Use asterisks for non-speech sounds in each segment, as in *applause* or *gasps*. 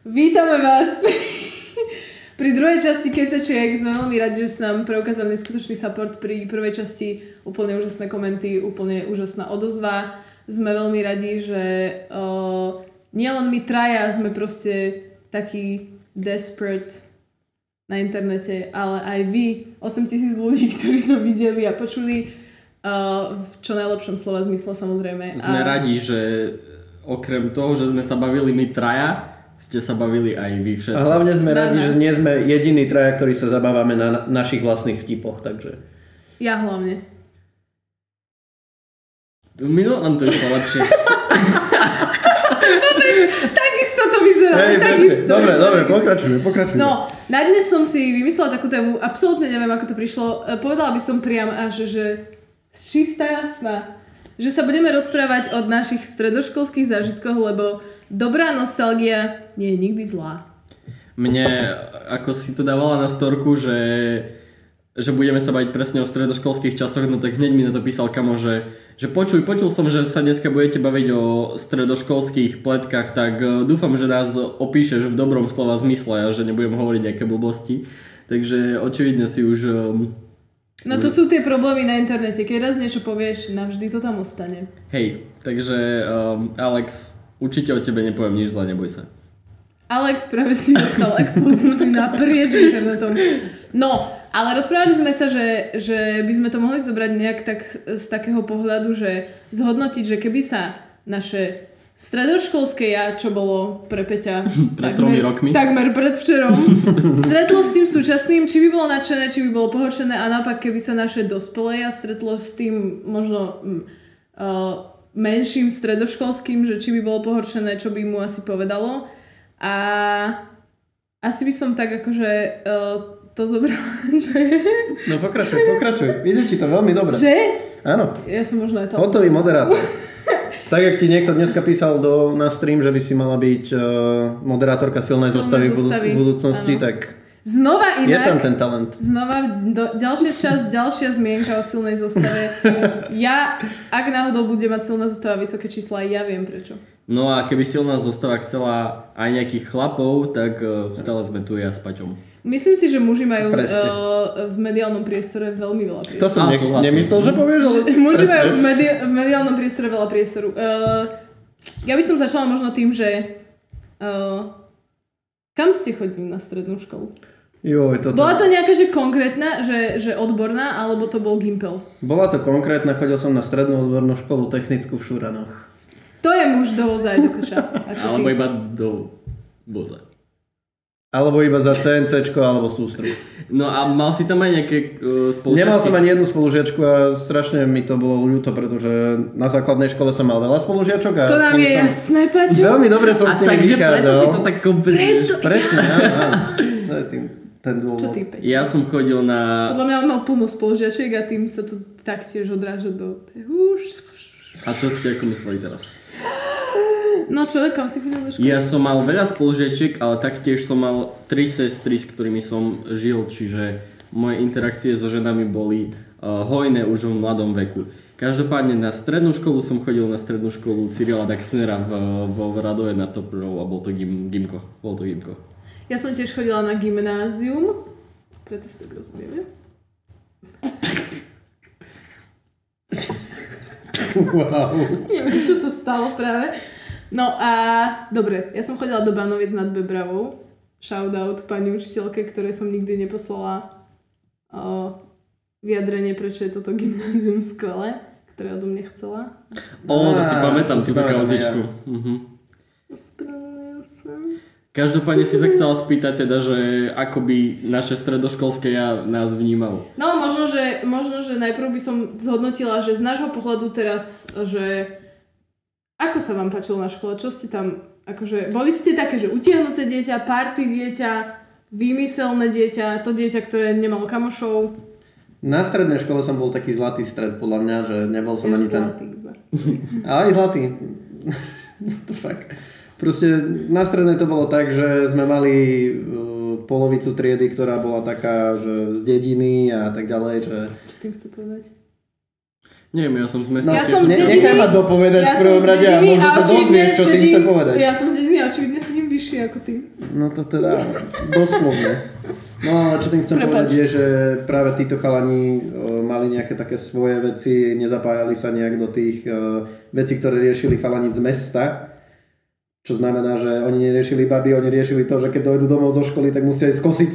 Vítame vás pri, pri druhej časti Kecačiek. Sme veľmi radi, že ste nám preukázali neskutočný support pri prvej časti. Úplne úžasné komenty, úplne úžasná odozva. Sme veľmi radi, že uh, nielen my traja sme proste takí desperate na internete, ale aj vy, 8000 ľudí, ktorí to videli a počuli uh, v čo najlepšom slova zmysle samozrejme. Sme a... radi, že okrem toho, že sme sa bavili my traja, ste sa bavili aj vy všetci. A hlavne sme Na radi, nás. že nie sme jediní traja, ktorí sa zabávame na na našich vlastných vtipoch, takže... Ja hlavne. Minul nám to išlo lepšie. Takisto to vyzerá, takisto. Dobre, dobre, pokračujeme, pokračujeme. No, na dnes som si vymyslela takú tému, absolútne neviem, ako to prišlo. E, Povedala by som priam až, že čistá jasná. Že sa budeme rozprávať o našich stredoškolských zážitkoch, lebo dobrá nostalgia nie je nikdy zlá. Mne, ako si to dávala na storku, že, že budeme sa baviť presne o stredoškolských časoch, no tak hneď mi na to písal kamo, že, že počuj, počul som, že sa dneska budete baviť o stredoškolských pletkách, tak eh, dúfam, že nás opíšeš v dobrom slova zmysle a že nebudem hovoriť nejaké blbosti. Takže očividne si už... No to sú tie problémy na internete. Keď raz niečo povieš, navždy to tam ostane. hej, takže um, Alex, určite o tebe nepoviem nič zle, neboj sa. Alex práve si dostal expoznutý naprieč internetom. No, ale rozprávali sme sa, že, že by sme to mohli zobrať nejak tak z, z takého pohľadu, že zhodnotiť, že keby sa naše stredoškolské ja, čo bolo pre Peťa *laughs* Pred tromi rokmi. takmer predvčerom, *laughs* stretlo s tým súčasným, či by bolo nadšené, či by bolo pohoršené a naopak, keby sa naše dospelé ja stretlo s tým možno mm, uh, menším stredoškolským, že či by bolo pohoršené, čo by mu asi povedalo. A asi by som tak akože uh, to zobrala, *laughs* že... No pokračuj, pokračuj. Ide ti to veľmi dobre. že? Áno, Ja som možno aj to. hotový moderátor. Tak, jak ti niekto dneska písal do, na stream, že by si mala byť uh, moderátorka silnej Silnej zostavy, v budúcnosti, áno. tak Znova je inak... tam ten talent. Znova do, ďalšia časť, ďalšia zmienka o silnej zostave. *laughs* Ja, ak náhodou bude mať silná zostava vysoké čísla, ja viem prečo. No a keby silná zostava chcela aj nejakých chlapov, tak uh, stále sme tu ja s Paťom. Myslím si, že muži majú Presne. uh, v mediálnom priestore veľmi veľa To priestoru. som Á, ne- nemyslel, že povieš, ale *laughs* muži presne. majú v, medi- v mediálnom priestore veľa priestoru. Uh, ja by som začala možno tým, že uh, kam ste chodili na strednú školu? Joj, toto... Bola to nejaká, že konkrétna, že, že odborná, alebo to bol Gimpel? Bola to konkrétna, chodil som na strednú odbornú školu technickú v Šuranoch. To je muž do voza do koša. Alebo iba do voza. Alebo iba za CNC alebo sústru. No a mal si tam aj nejaké uh, spoločnosti? Nemal som ani jednu spolužiačku a strašne mi to bolo ľúto, pretože na základnej škole som mal veľa spolužiačok a To nám je som... jasné, Paťo. Veľmi dobre som A s nimi takže preto si to tak komplikuješ. Presne, áno, áno. *laughs* To je tým, ten Čo dôvod. ty, Peťo? Ja som chodil na... Podľa mňa on mal plno spolužiačiek a tým sa to taktiež odráža do... Už. A to ste ako mysleli teraz? No čo, kam si chodil do školy? Ja som mal veľa spolužiačiek, ale taktiež som mal tri sestry, s ktorými som žil, čiže moje interakcie so ženami boli uh, hojné už v mladom veku. Každopádne na strednú školu som chodil na strednú školu Cyrila Daxnera v, vo Radove na Toprov a bol to gim, Gimko. Bol to Gimko. Ja som tiež chodila na gymnázium, preto si tak rozumieme. Wow. Neviem, čo sa stalo práve. No a dobre, ja som chodila do Banoviec nad Bebravou. Shoutout pani učiteľke, ktorej som nikdy neposlala o, vyjadrenie, prečo je toto gymnázium skvelé, ktoré odo mňa chcela. O, to si pamätám túto kauzičku. Mhm. Ospravedlňujem sa. Každopádne si sa chcela spýtať teda, že ako by naše stredoškolské ja nás vnímalo. No možno že, možno, že najprv by som zhodnotila, že z nášho pohľadu teraz, že ako sa vám páčilo na škole, čo ste tam, akože, boli ste také, že utiahnuté dieťa, party dieťa, vymyselné dieťa, to dieťa, ktoré nemalo kamošov. Na strednej škole som bol taký zlatý stred, podľa mňa, že nebol som ani ten... Zlatý iba. *laughs* Ale aj zlatý. What the fuck. Proste na strednej to bolo tak, že sme mali uh, polovicu triedy, ktorá bola taká, že z dediny a tak ďalej, že... Čo tým chce povedať? Neviem, ja som z mesta. Ja tiež- som z ne, dediny- Nechaj ma dopovedať Ja v prvom rade a možno sa dozvieš, čo tým chcem povedať. Ja som z dediny a očividne sedím vyššie ako ty. No to teda doslovne. No ale čo tým chcem Prepač. povedať je, že práve títo chalani o, mali nejaké také svoje veci, nezapájali sa nejak do tých o, vecí, ktoré riešili chalani z mesta. Čo znamená, že oni neriešili baby, oni riešili to, že keď dojdu domov zo školy, tak musia ísť skosiť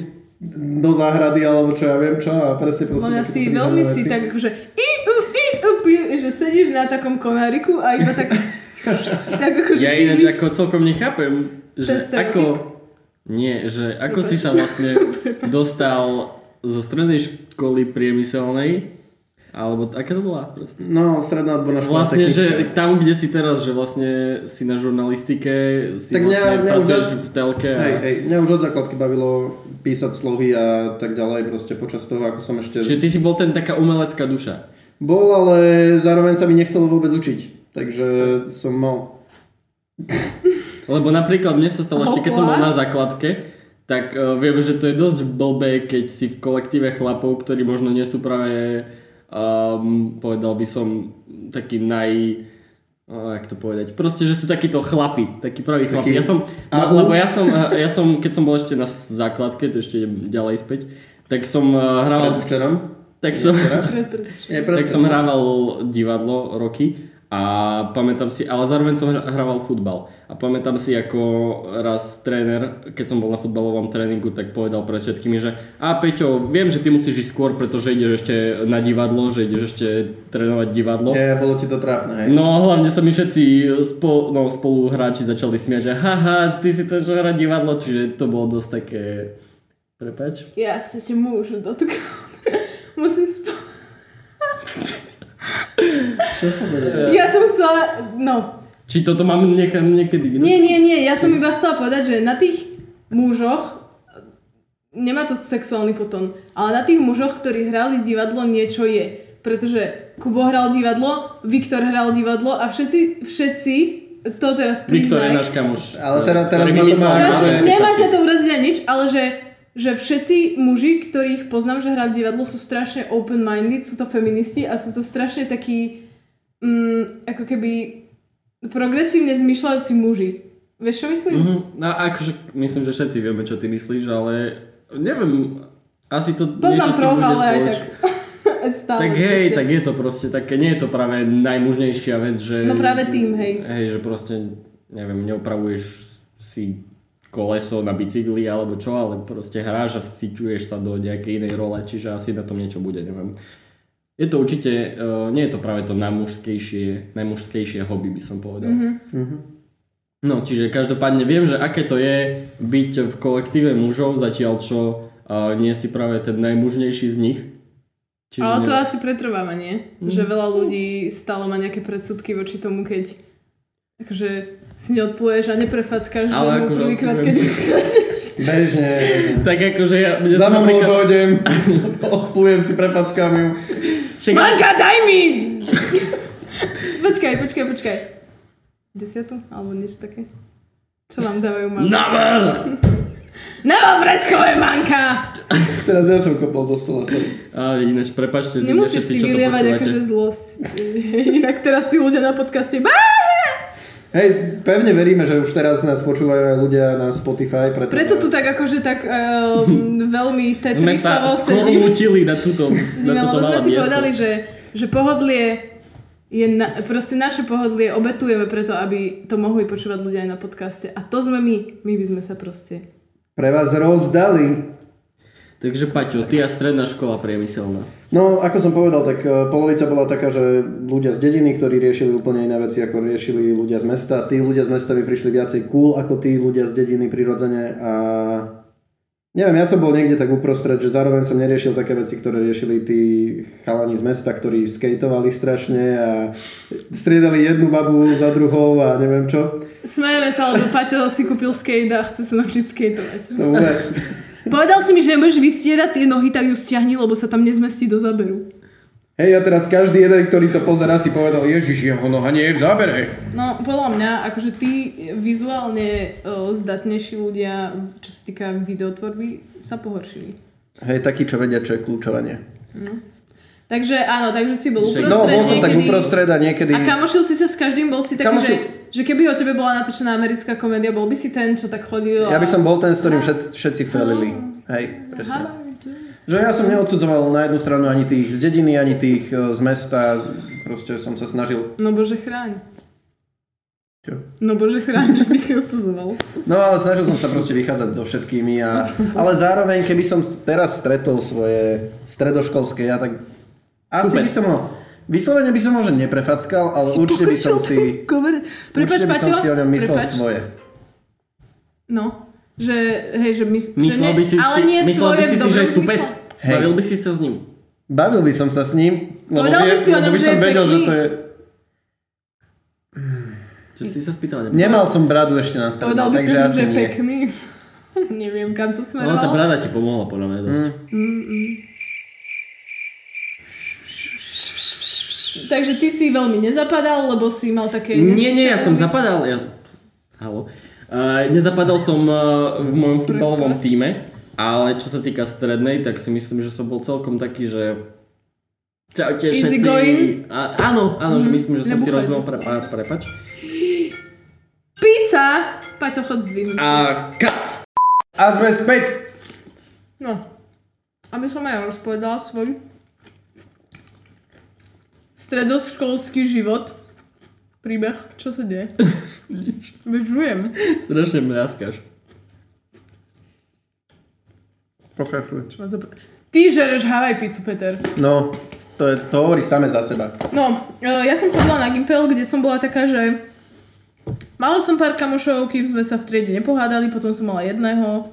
do záhrady alebo čo ja viem čo a presne proste takéto si veľmi si tak akože i, u, i, u, pi- že sedíš na takom konáriku a iba tak *laughs* tak akože Ja ináč ako celkom nechápem, že ako... Nie, že ako si sa vlastne *laughs* dostal zo strednej školy priemyselnej, alebo aká to bola? Proste? No, stredná odborná škola Vlastne, že technická. tam, kde si teraz, že vlastne si na žurnalistike, si Tak mňa- vlastne mňa už pracuješ od- v telke a... Hej, hej, mňa už od základky bavilo písať slohy a tak ďalej, proste počas toho, ako som ešte... Čiže ty si bol ten taká umelecká duša. Bol, ale zároveň sa mi nechcelo vôbec učiť. Takže som mal... Lebo napríklad mne sa stalo ešte, keď som bol na základke, tak uh, viem, že to je dosť blbé, keď si v kolektíve chlapov, ktorí možno nie sú práve, um, povedal by som, taký naj... Uh, jak to povedať? Proste, že sú takíto chlapi, takí praví chlapi. Taký Ja som, no, lebo ja som, uh, ja som, keď som bol ešte na základke, to ešte idem ďalej späť, tak som uh, tak som, *laughs* Pred- pred- Nie, pred, tak som hrával divadlo roky a pamätám si, ale zároveň som hrával futbal. A pamätám si, ako raz tréner, keď som bol na futbalovom tréningu, tak povedal pred všetkými, že a Peťo, viem, že ty musíš ísť skôr, pretože ideš ešte na divadlo, že ideš ešte trénovať divadlo. Nie, bolo ti to trápne, hej. No hlavne sa mi všetci spo, no, spoluhráči začali smiať, že haha, ty si to hrať divadlo, čiže to bolo dosť také... Prepač? Ja sa ti môžu dotknúť. *laughs* Musím spo... *laughs* Čo sa to deje? Ja som chcela... No. Či toto mám nieka, niekedy? Nie, nie, nie. Ja som iba chcela povedať, že na tých mužoch nemá to sexuálny potom, ale na tých mužoch, ktorí hrali divadlo, niečo je. Pretože Kubo hral divadlo, Viktor hral divadlo a všetci, všetci to teraz Viktor je náš kamoš. Ale teraz- teraz ma to má- Nemáte to uraziť ani nič, ale že, že všetci muži, ktorých poznám, že hrali divadlo, sú strašne open-minded, sú to feministi a sú to strašne takí mm, ako keby progresívne zmyšľajúci muži. Vieš, čo myslím? Mhm, no akože myslím, že všetci vieme, čo ty myslíš, ale neviem, asi to Poznám bude ale aj tak. *laughs* Stále Tak hej, proste. tak je to proste také, nie je to práve najmužnejšia vec, že... No práve tým, hej. Hej, že proste, neviem, neopravuješ si koleso na bicykli alebo čo, ale proste hráš a sciťuješ sa do nejakej inej role, čiže asi na tom niečo bude, neviem. Je to určite, uh, nie je to práve to najmužskejšie, najmužskejšie hobby by som povedal. Mhm. No, čiže každopádne viem, že aké to je byť v kolektíve mužov, zatiaľ čo uh, nie si práve ten najmužnejší z nich. Čiže Ale to ne- asi pretrváva, nie? Že veľa ľudí stále má nejaké predsudky voči tomu, keď akože si neodpluješ a neprefackáš Ale akože prvýkrát, keď si. si stretneš. Bežne. Tak akože ja... Mne Za mamou napríklad- dojdem, *laughs* odplujem si, prepackám ju. Však, Manka, daj mi! počkaj, počkaj, počkaj. Desiatu? Alebo niečo také? Čo vám dávajú mamky? Navel! Nebo vreckové manka! Teraz ja som kopol do stola, sorry. A ináč, prepačte, Nemusíš si to vylievať akože zlosť. Inak teraz tí ľudia na podcaste bá! Hej, pevne veríme, že už teraz nás počúvajú aj ľudia na Spotify. Preto, Preto tu tak akože tak um, *laughs* veľmi Sme sa tetrisavo skôr sedíme. nutili na túto, *laughs* na Sedíme, toto lebo sme malé si miesto. povedali, že, že pohodlie je na, proste naše pohodlie obetujeme preto, aby to mohli počúvať ľudia aj na podcaste. A to sme my. My by sme sa proste... Pre vás rozdali. Takže Paťo, ty a stredná škola priemyselná. No, ako som povedal, tak e, polovica bola taká, že ľudia z dediny, ktorí riešili úplne iné veci, ako riešili ľudia z mesta. Tí ľudia z mesta by prišli viacej cool ako tí ľudia z dediny prirodzene a neviem, ja som bol niekde tak uprostred, že zároveň som neriešil také veci, ktoré riešili tí chalani z mesta, ktorí skateovali strašne a striedali jednu babu za druhou a neviem čo. Smejeme sa, lebo Paťo si kúpil skate a chce sa naučiť skateovať. To bude... Povedal si mi, že nemôžeš vystierať tie nohy, tak ju stiahni, lebo sa tam nezmestí do záberu. Hej, a teraz každý jeden, ktorý to pozerá, si povedal, Ježiš, jeho noha nie je v zábere. No, podľa mňa, akože tí vizuálne uh, zdatnejší ľudia, čo sa týka videotvorby, sa pohoršili. Hej, taký, čo vedia, čo je kľúčovanie. Takže áno, takže si bol Však- uprostred No, bol som tak niekedy. uprostred a niekedy... A kamošil si sa s každým, bol si taký, Kamošil- že, že keby o tebe bola natočená americká komédia, bol by si ten, čo tak chodil Ja by a... som bol ten, s ktorým všet, všetci felili. Hej, presne. Že ja som neodsudzoval na jednu stranu ani tých z dediny, ani tých e, z mesta. Proste som sa snažil. No bože chráň. Čo? No bože chráň, že by si odsudzoval. No ale snažil som sa proste vychádzať so všetkými. A, *laughs* ale zároveň, keby som teraz stretol svoje stredoškolské, ja tak... Asi Kúpec. by som ho... Vyslovene by som ho že neprefackal, ale určite by som si... Prepač, určite by som Paťo, si o ňom myslel prepač. svoje. No, že, hej, že mys- že Myslel ne, by si, ale si, nie myslel svoje by v si, si, že dobrom je tupec? zmysle. Hej. Bavil by si sa s ním? Bavil by som sa s ním, lebo, Povedal by vie, si o lebo ňom, by že som je vedel, že pekný? to je... Čo si sa spýtal? Nemal. Nemal som bradu ešte na strede, Povedal by si, takže mu, asi že nie. pekný. *laughs* Neviem, kam to No, tá smeroval. brada ti pomohla podľa mňa dosť. Takže ty si veľmi nezapadal, lebo si mal také... Nie, nie, ja som zapadal. Ja... Halo. Uh, nezapadal som uh, v mojom futbalovom týme, ale čo sa týka strednej, tak si myslím, že som bol celkom taký, že... Čaute Easy všetci. going? A, áno, áno, že myslím, že som si proste. Pre, prepač. Pizza! Paťo, chod zdvihnúť. A cut! A sme späť. No. Aby som aj ja rozpovedala svoj stredoškolský život. Príbeh, čo sa deje? *laughs* Veď žujem. Strašne mľaskáš. Pokračuj. Ty žereš Havaj pizzu, Peter. No, to, je, to hovorí same za seba. No, e, ja som chodila na Gimpel, kde som bola taká, že mala som pár kamošov, kým sme sa v triede nepohádali, potom som mala jedného,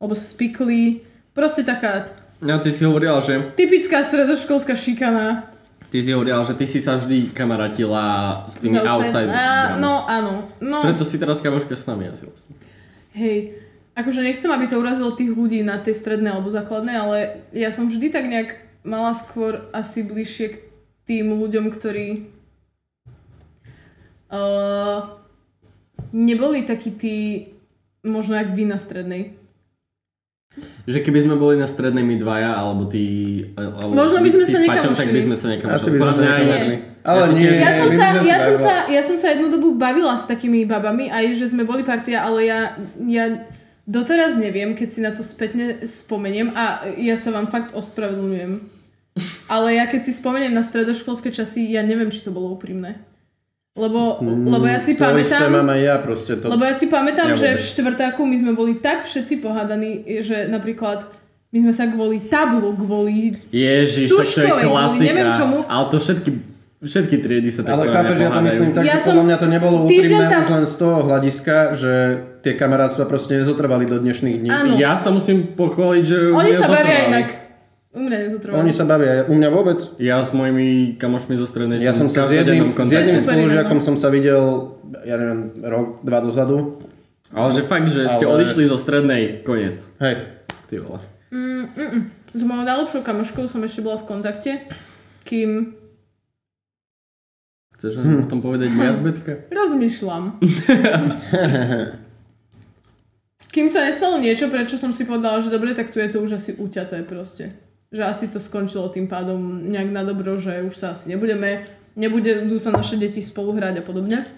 lebo sa spikli. Proste taká No ty si hovorila, že... typická stredoškolská šikana. Ty si hovorila, že ty si sa vždy kamarátila s tými outside. Á, No, áno. No, Preto si teraz kamoška s nami asi vlastne. hej. Akože nechcem, aby to urazilo tých ľudí na tej strednej alebo základnej, ale ja som vždy tak nejak mala skôr asi bližšie k tým ľuďom, ktorí uh, neboli takí tí, možno jak vy na strednej. Že keby sme boli na strednej my dvaja, alebo ty... Alebo Možno by sme sa Paťom, tak by sme sa nekam Asi by sme sa mňa aj nekam nie. ušli. Ja Ale si nie, tiež- Ja som, sa, ja, som sa, ja som sa jednu dobu bavila s takými babami, aj že sme boli partia, ale ja, ja doteraz neviem, keď si na to spätne spomeniem a ja sa vám fakt ospravedlňujem. Ale ja keď si spomeniem na stredoškolské časy, ja neviem, či to bolo úprimné. Lebo, lebo ja si Mm, to isté pamätám... mám aj ja proste. To... Lebo ja si pamätám, Ja že vôbec. v štvrtáku my sme boli tak všetci pohádaní, že napríklad my sme sa kvôli tablu, kvôli Ježiš, tak to je klasika. neviem čomu, Ale to všetky, všetky triedy sa tak Ale chápeš, ja to myslím tak, Ja že som- podľa mňa to nebolo úprimné tam- už len z toho hľadiska, že tie kamarátstva proste nezotrvali do dnešných dní. Áno. Ja sa musím pochváliť, že Oni sa bavia inak. U mňa nezotrvalo. Oni sa bavia, u mňa vôbec. Ja s mojimi kamošmi zo strednej Ja som som sa s jedným, s jedným spolužiakom som sa videl, ja neviem, rok, dva dozadu. Ale že fakt, že ste Ale- odišli zo strednej, koniec. Hej, Ty vole. S mojou najlepšou kamoškou som ešte bola v kontakte, kým Chceš Hm. o tom povedať viac, Betka? rozmýšľam. *laughs* kým sa nestalo niečo, prečo som si povedala, že dobre, tak tu je to už asi uťaté proste. Že asi to skončilo tým pádom nejak na dobro, že už sa asi nebudeme, nebudú sa naše deti spolu hrať a podobne.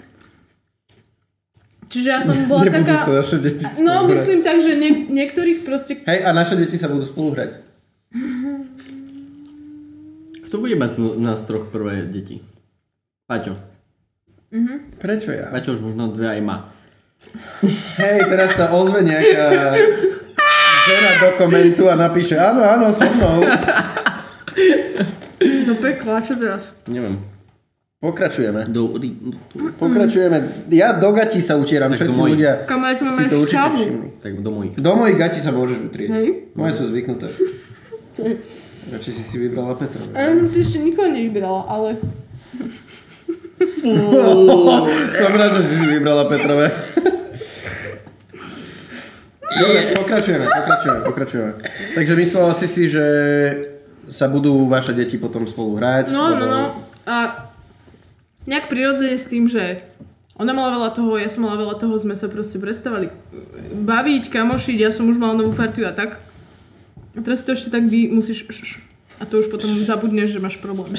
Čiže ja som bola nebudú taká... sa naše deti spolu No, hrať. myslím tak, že niek- niektorých proste... Hej, a naše deti sa budú spolu hrať. Kto bude mať z nás troch prvé deti? Paťo. Prečo ja? Paťo už možno dve aj má. Hej, teraz sa ozve nejaká *laughs* žena do komentu a napíše, áno, áno, so mnou. Do pekla, čo teraz? Neviem. Pokračujeme. Do... Pokračujeme. Ja do gatí sa utieram, Tak do všetci ľudia Kamarát, si to určite šťavu. všimli. Tak do mojich. Do mojich gatí sa môžeš utrieť. Hej. Moje sú zvyknuté. *laughs* Radšej si si vybrala Petra. Ja som si ešte nikoho nevybrala, ale... *laughs* Som rád, že si si vybrala Petrové. *laughs* Dobre, pokračujeme, pokračujeme, pokračujeme. Takže myslela si si, že sa budú vaše deti potom spolu hrať? No, no, no. A nejak prirodzene s tým, že ona mala veľa toho, ja som mala veľa toho, sme sa proste prestávali baviť, kamošiť, ja som už mala novú partiu a tak. A teraz to ešte tak vy musíš... A to už potom zabudneš, že máš problém.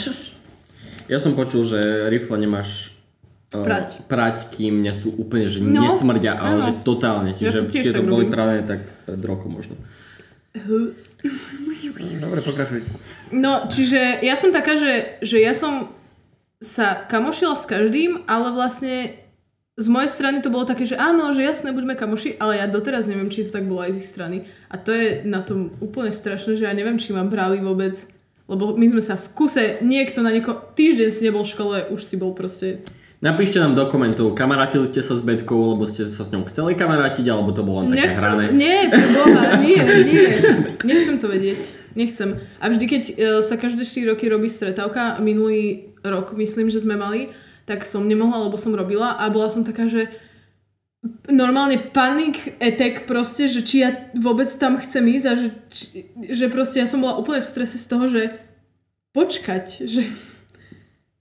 Ja som počul, že rifle nemáš Prať. prať, kým nie sú úplne, že No, nesmrdia, ale áno. že totálne. Ja tiež keď to boli prané, tak pred rokom možno. Dobre, pokračuj. No, čiže ja som taká, že, že ja som sa kamošila s každým, ale vlastne z mojej strany to bolo také, že áno, že jasné, budeme kamoši, ale ja doteraz neviem, či to tak bolo aj z ich strany. A to je na tom úplne strašné, že ja neviem, či ma brali vôbec, lebo my sme sa v kuse, niekto na nieko, týždeň si nebol v škole, už si bol proste Napíšte nám do komentov, kamarátili ste sa s Betkou, lebo ste sa s ňou chceli kamarátiť, alebo to bolo len také Nechcem hrané. to, nie, preboha, nie, nie. Nechcem to vedieť. Nechcem. A vždy, keď e, sa každé 4 roky robí stretávka, minulý rok myslím, že sme mali, tak som nemohla, lebo som robila a bola som taká, že normálne panic attack proste, že či ja vôbec tam chcem ísť a že, či, že proste ja som bola úplne v strese z toho, že počkať, že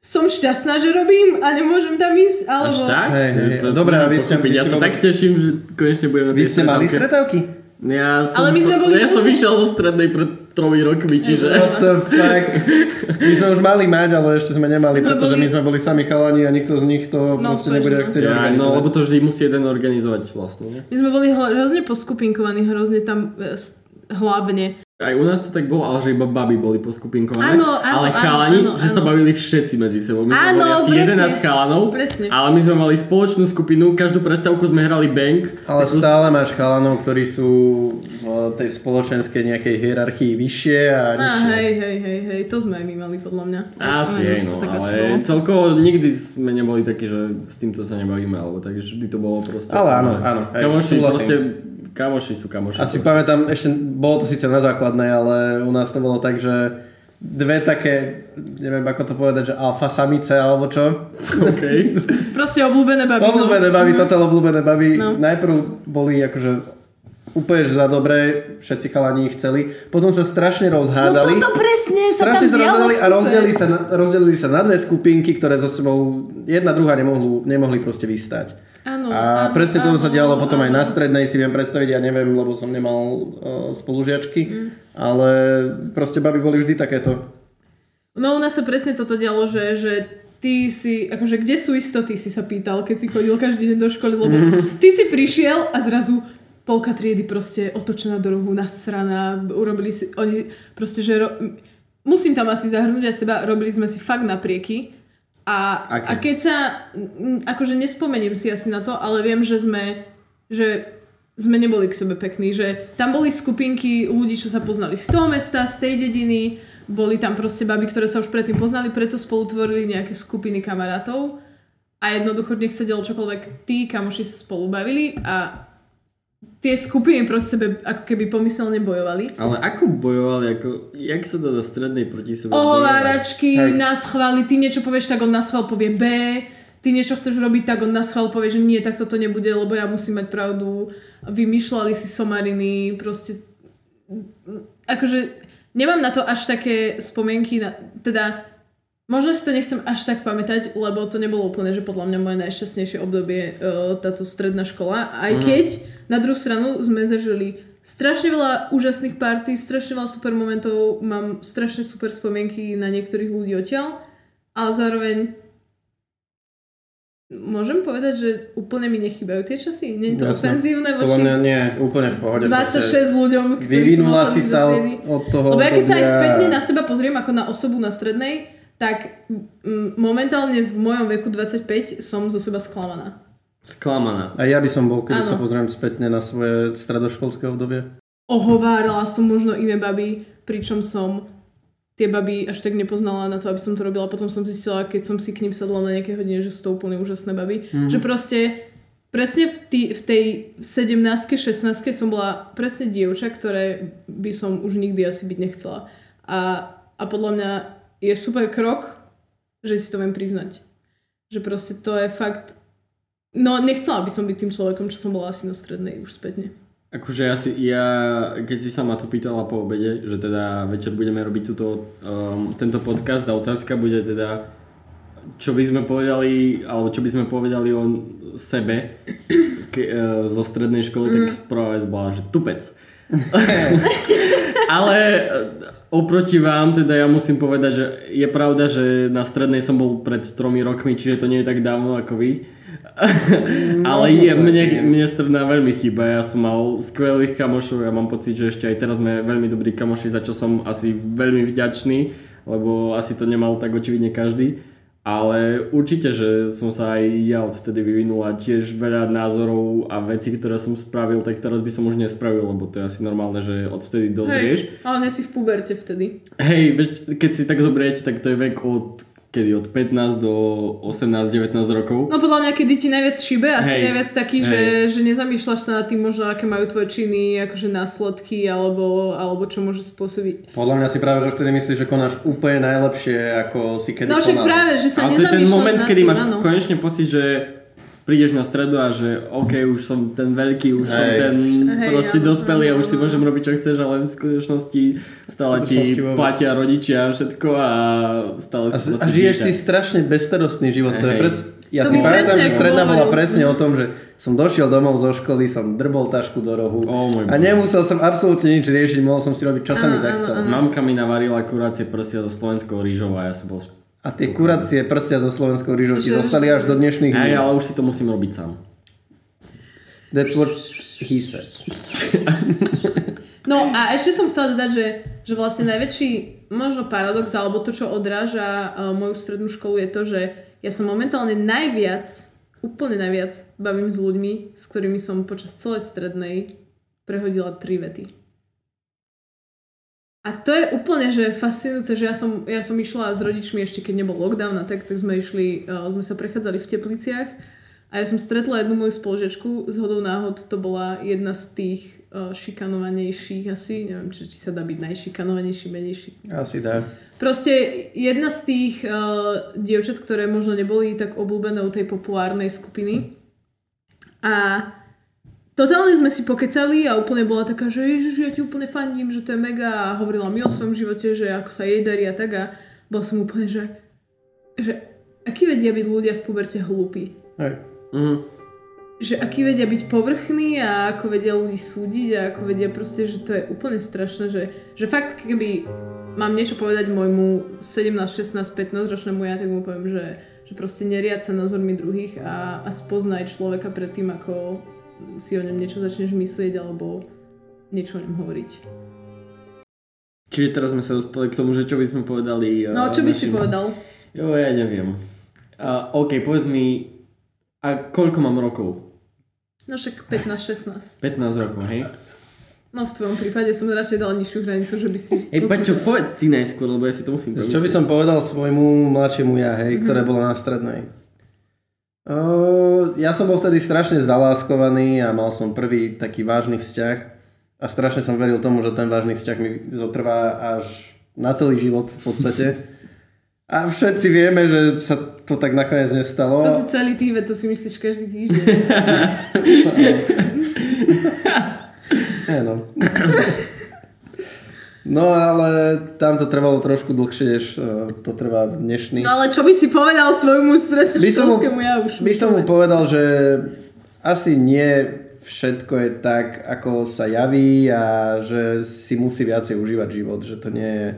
som šťastná, že robím a nemôžem tam ísť, alebo... Až tak? Hej, hej, To- to- dobre, a vy ste- Ja sa tak teším, že konečne budeme Vy ste mali stretávky? Ja som, Ale my sme boli ja som vyšiel zo strednej pred tromi rokmi, čiže... What the fuck? My sme už mali mať, ale ešte sme nemali, My sme pretože boli- my sme boli sami chalani a nikto z nich to No, proste nebude no. chcieť Ja, organizovať. no, lebo to vždy musí jeden organizovať vlastne? My sme boli hrozne poskupinkovaní, hrozne tam e, hlavne. Aj u nás to tak bolo, ale že iba baby boli poskupinkované. Áno, áno, ale áno, chalani, áno, že sa áno. bavili všetci medzi sebou. My sme Áno, mali asi presne. 11 chalanov, Presne. ale my sme mali spoločnú skupinu, každú prestávku sme hrali bank. Ale stále máš chalanov, ktorí sú v tej spoločenskej nejakej hierarchii vyššie a Á, nižšie. hej, hej, hej, hej, to sme aj my mali podľa mňa. Asi, hej, no, ale bolo. celkovo nikdy sme neboli takí, že s týmto sa nebavíme, alebo tak vždy to bolo proste... Ale áno, áno, hej, Kamoši, proste, kamoši sú kamoši. Asi proste. pamätám, ešte bolo to síce na základnej, ale u nás to bolo tak, že dve také, neviem ako to povedať, že alfa samice alebo čo. Okay. *laughs* Proste obľúbené baby. no. Obľúbené baby, total obľúbené baby. No. Najprv boli akože úplne že za dobré, všetci chalani ich chceli. Potom sa strašne No rozhádali. toto presne sa Strašne tam sa a rozdelili sa, na, rozdelili sa na dve skupinky, ktoré so sebou jedna druhá nemohli, nemohli proste vystať. Áno, A áno, presne toto áno, sa dialo potom aj áno. na strednej, si viem predstaviť, ja neviem, lebo som nemal uh, spolužiačky, Mm. ale proste baby boli vždy takéto. No u nás sa presne toto dialo, že, že ty si, akože kde sú istoty, si sa pýtal, keď si chodil každý deň do školy, lebo ty si prišiel a zrazu polka triedy proste otočená do rohu, nasraná, urobili si, oni proste, že ro, musím tam asi zahrnúť aj seba, robili sme si fakt naprieky a, a keď sa, akože nespomeniem si asi na to, ale viem, že sme, že sme neboli k sebe pekní, že tam boli skupinky ľudí, čo sa poznali z toho mesta, z tej dediny, boli tam proste baby, ktoré sa už predtým poznali, preto spolu tvorili nejaké skupiny kamarátov a jednoducho nech sa dialo čokoľvek, tí kamoši sa spolu bavili a tie skupiny proste sebe ako keby pomyselne bojovali. Ale ako bojovali, ako, jak sa to na strednej proti sebe? Ohováračky, nás chváli, ty niečo povieš, tak on nás chvál povie B, ty niečo chceš robiť, tak on nás chvál povie, že nie, tak toto nebude, lebo ja musím mať pravdu. Vymýšľali si somariny, proste... Akože nemám na to až také spomienky, na, teda možno si to nechcem až tak pamätať, lebo to nebolo úplne, že podľa mňa moje najšťastnejšie obdobie uh, táto stredná škola, aj keď na druhú stranu sme zažili strašne veľa úžasných party, strašne veľa super momentov, mám strašne super spomienky na niektorých ľudí odtiaľ, ale zároveň môžem povedať, že úplne mi nechybajú tie časy. Nie je to Jasné. ofenzívne Podľa voči mňa nie, úplne v pohode. 26 ľuďom, ktorí Vyvinula si sa od, od toho Lebo ja keď sa aj spätne na seba pozriem ako na osobu na strednej, tak mm, momentálne v mojom veku 25 som zo seba sklamaná. Sklamaná. A ja by som bol, keď sa pozriem spätne na svoje stredoškolské obdobie. Ohovárala som možno iné baby, pričom som tie baby až tak nepoznala na to, aby som to robila. Potom som zistila, keď som si k ním sadla na nejaké hodine, že sú to úplne úžasné baby. Mhm. Že proste presne v, tý, v tej 17 16 som bola presne dievča, ktoré by som už nikdy asi byť nechcela. A, a podľa mňa je super krok, že si to viem priznať. Že proste to je fakt... No nechcela by som byť tým človekom, čo som bola asi na strednej už spätne. Akože ja, si, ja, keď si sa ma to pýtala po obede, že teda večer budeme robiť túto, um, tento podcast a otázka bude teda, čo by sme povedali, alebo čo by sme povedali o sebe ke, uh, zo strednej školy, mm. tak vec bola, že tupec. *laughs* Ale e, oproti vám, teda ja musím povedať, že je pravda, že na strednej som bol pred tromi rokmi, čiže to nie je tak dávno ako vy. *laughs* Ale je, mne, je. mne stredná veľmi chýba. Ja som mal skvelých kamošov, ja mám pocit, že ešte aj teraz sme veľmi dobrí kamoši, za čo som asi veľmi vďačný, lebo asi to nemal tak očividne každý. Ale určite, že som sa aj ja odtedy vyvinul a tiež veľa názorov a vecí, ktoré som spravil, tak teraz by som už nespravil, lebo to je asi normálne, že odtedy dozrieš. Hej, ale nie si v puberte vtedy. Hej, keď si tak zoberiete, tak to je vek od kedy od 15 do 18-19 rokov. No podľa mňa, kedy ti najviac šibe, asi Hej, najviac taký, že, že nezamýšľaš sa nad tým možno, aké majú tvoje činy, akože následky, alebo, alebo čo môže spôsobiť. Podľa mňa si práve, že vtedy myslíš, že konáš úplne najlepšie, ako si kedy No však konal. práve, že sa Ale to je ten moment, kedy tým, máš áno. konečne pocit, že prídeš na stredu a že OK, už som ten veľký, už som Hej. ten Hej, proste áno, dospelý a už si môžem robiť čo chceš, ale v skutočnosti stále V ti skutočnosti platia rodičia a všetko a stále A, si a žiješ dieťa. si strašne bezstarostný život. To je Hej. pres... Ja To si pamätám, že stredná bola presne o tom, že som došiel domov zo školy, som drbol tašku do rohu môj a nemusel som absolútne nič riešiť, mohol som si robiť, čo sa mi zachcel. Mamka mi navarila kurácie prsia so slovenskou rýžou a ja som bol... A tie kuracie prsia so slovenskou rýžou ti Že- zostali až do dnešných dní. ale už si to musím robiť sám. That's what he said. No a ešte som chcela dodať, že, že vlastne najväčší možno paradox, alebo to, čo odráža uh, moju strednú školu je to, že ja som momentálne najviac, úplne najviac bavím s ľuďmi, s ktorými som počas celej strednej prehodila tri vety. A to je úplne, že fascinujúce, že ja som, ja som išla s rodičmi ešte keď nebol lockdown a tak, tak sme išli, uh, sme sa prechádzali v Tepliciach a ja som stretla jednu moju spolužiačku, z hodou náhod to bola jedna z tých uh, šikanovanejších asi, neviem, či, či sa dá byť najšikanovanejší, menej. Asi dá. Proste jedna z tých uh, dievčat, ktoré možno neboli tak obľúbené u tej populárnej skupiny. A totálne sme si pokecali a úplne bola taká, že ježiš, ja ti úplne fandím, že to je mega a hovorila mi o svojom živote, že ako sa jej darí a tak a bola som úplne, že, že aký vedia byť ľudia v puberte hlúpi. Hej. Mhm. Že aký vedia byť povrchní a ako vedia ľudí súdiť a ako vedia proste, že to je úplne strašné, že, že fakt keby mám niečo povedať môjmu 17, 16, 15 ročnému ja, tak mu poviem, že, že proste neriať sa názormi druhých a, a spoznaj človeka pred tým, ako si o ňom niečo začneš myslieť alebo niečo o ňom hovoriť. Čiže teraz sme sa dostali k tomu, že čo by sme povedali... No uh, čo by si našim- povedal? Jo, ja neviem. Uh, OK, povedz mi, a koľko mám rokov? No však 15, 16. 15 rokov, hej? No v tvojom prípade som radšej dal nižšiu hranicu, že by si... Hej, Paťo, povedz si najskôr, lebo ja si to musím Čo by som povedal svojmu mladšiemu ja, hej, ktoré bolo na strednej? Ja som bol vtedy strašne zaláskovaný a mal som prvý taký vážny vzťah a strašne som veril tomu, že ten vážny vzťah mi zotrvá až na celý život v podstate. A všetci vieme, že sa to tak nakoniec nestalo. To si celý ty, veď to si myslíš každý týždeň. *laughs* No. *laughs* *laughs* No ale tam to trvalo trošku dlhšie, než eh, to trvá v dnešný. No ale čo by si povedal svojmu stredoškolskému ja už? By som mu povedal, že asi nie všetko je tak, ako sa javí a že si musí viacej užívať život, že to nie je...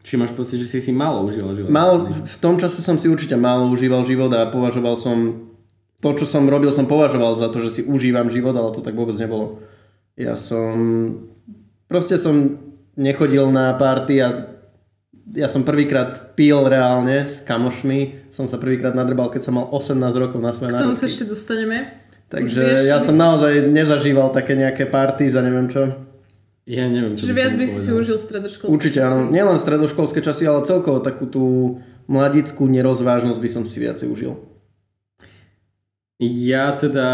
Či máš pocit, že si si málo užíval život? Mal, v tom čase som si určite málo užíval život a považoval som... To, čo som robil, som považoval za to, že si užívam život, ale to tak vôbec nebolo. Ja som... Proste som nechodil na party a ja som prvýkrát pil reálne s kamošmi. Som sa prvýkrát nadrbal, keď som mal 18 rokov na svoje K tomu sa ešte dostaneme. Takže vieš, ja som si- naozaj nezažíval také nejaké party za neviem čo. Ja neviem, čo by viac by si si užil stredoškolské Určite časy. áno. Nielen stredoškolské časy, ale celkovo takú tú mladickú nerozvážnosť by som si viacej užil. Ja teda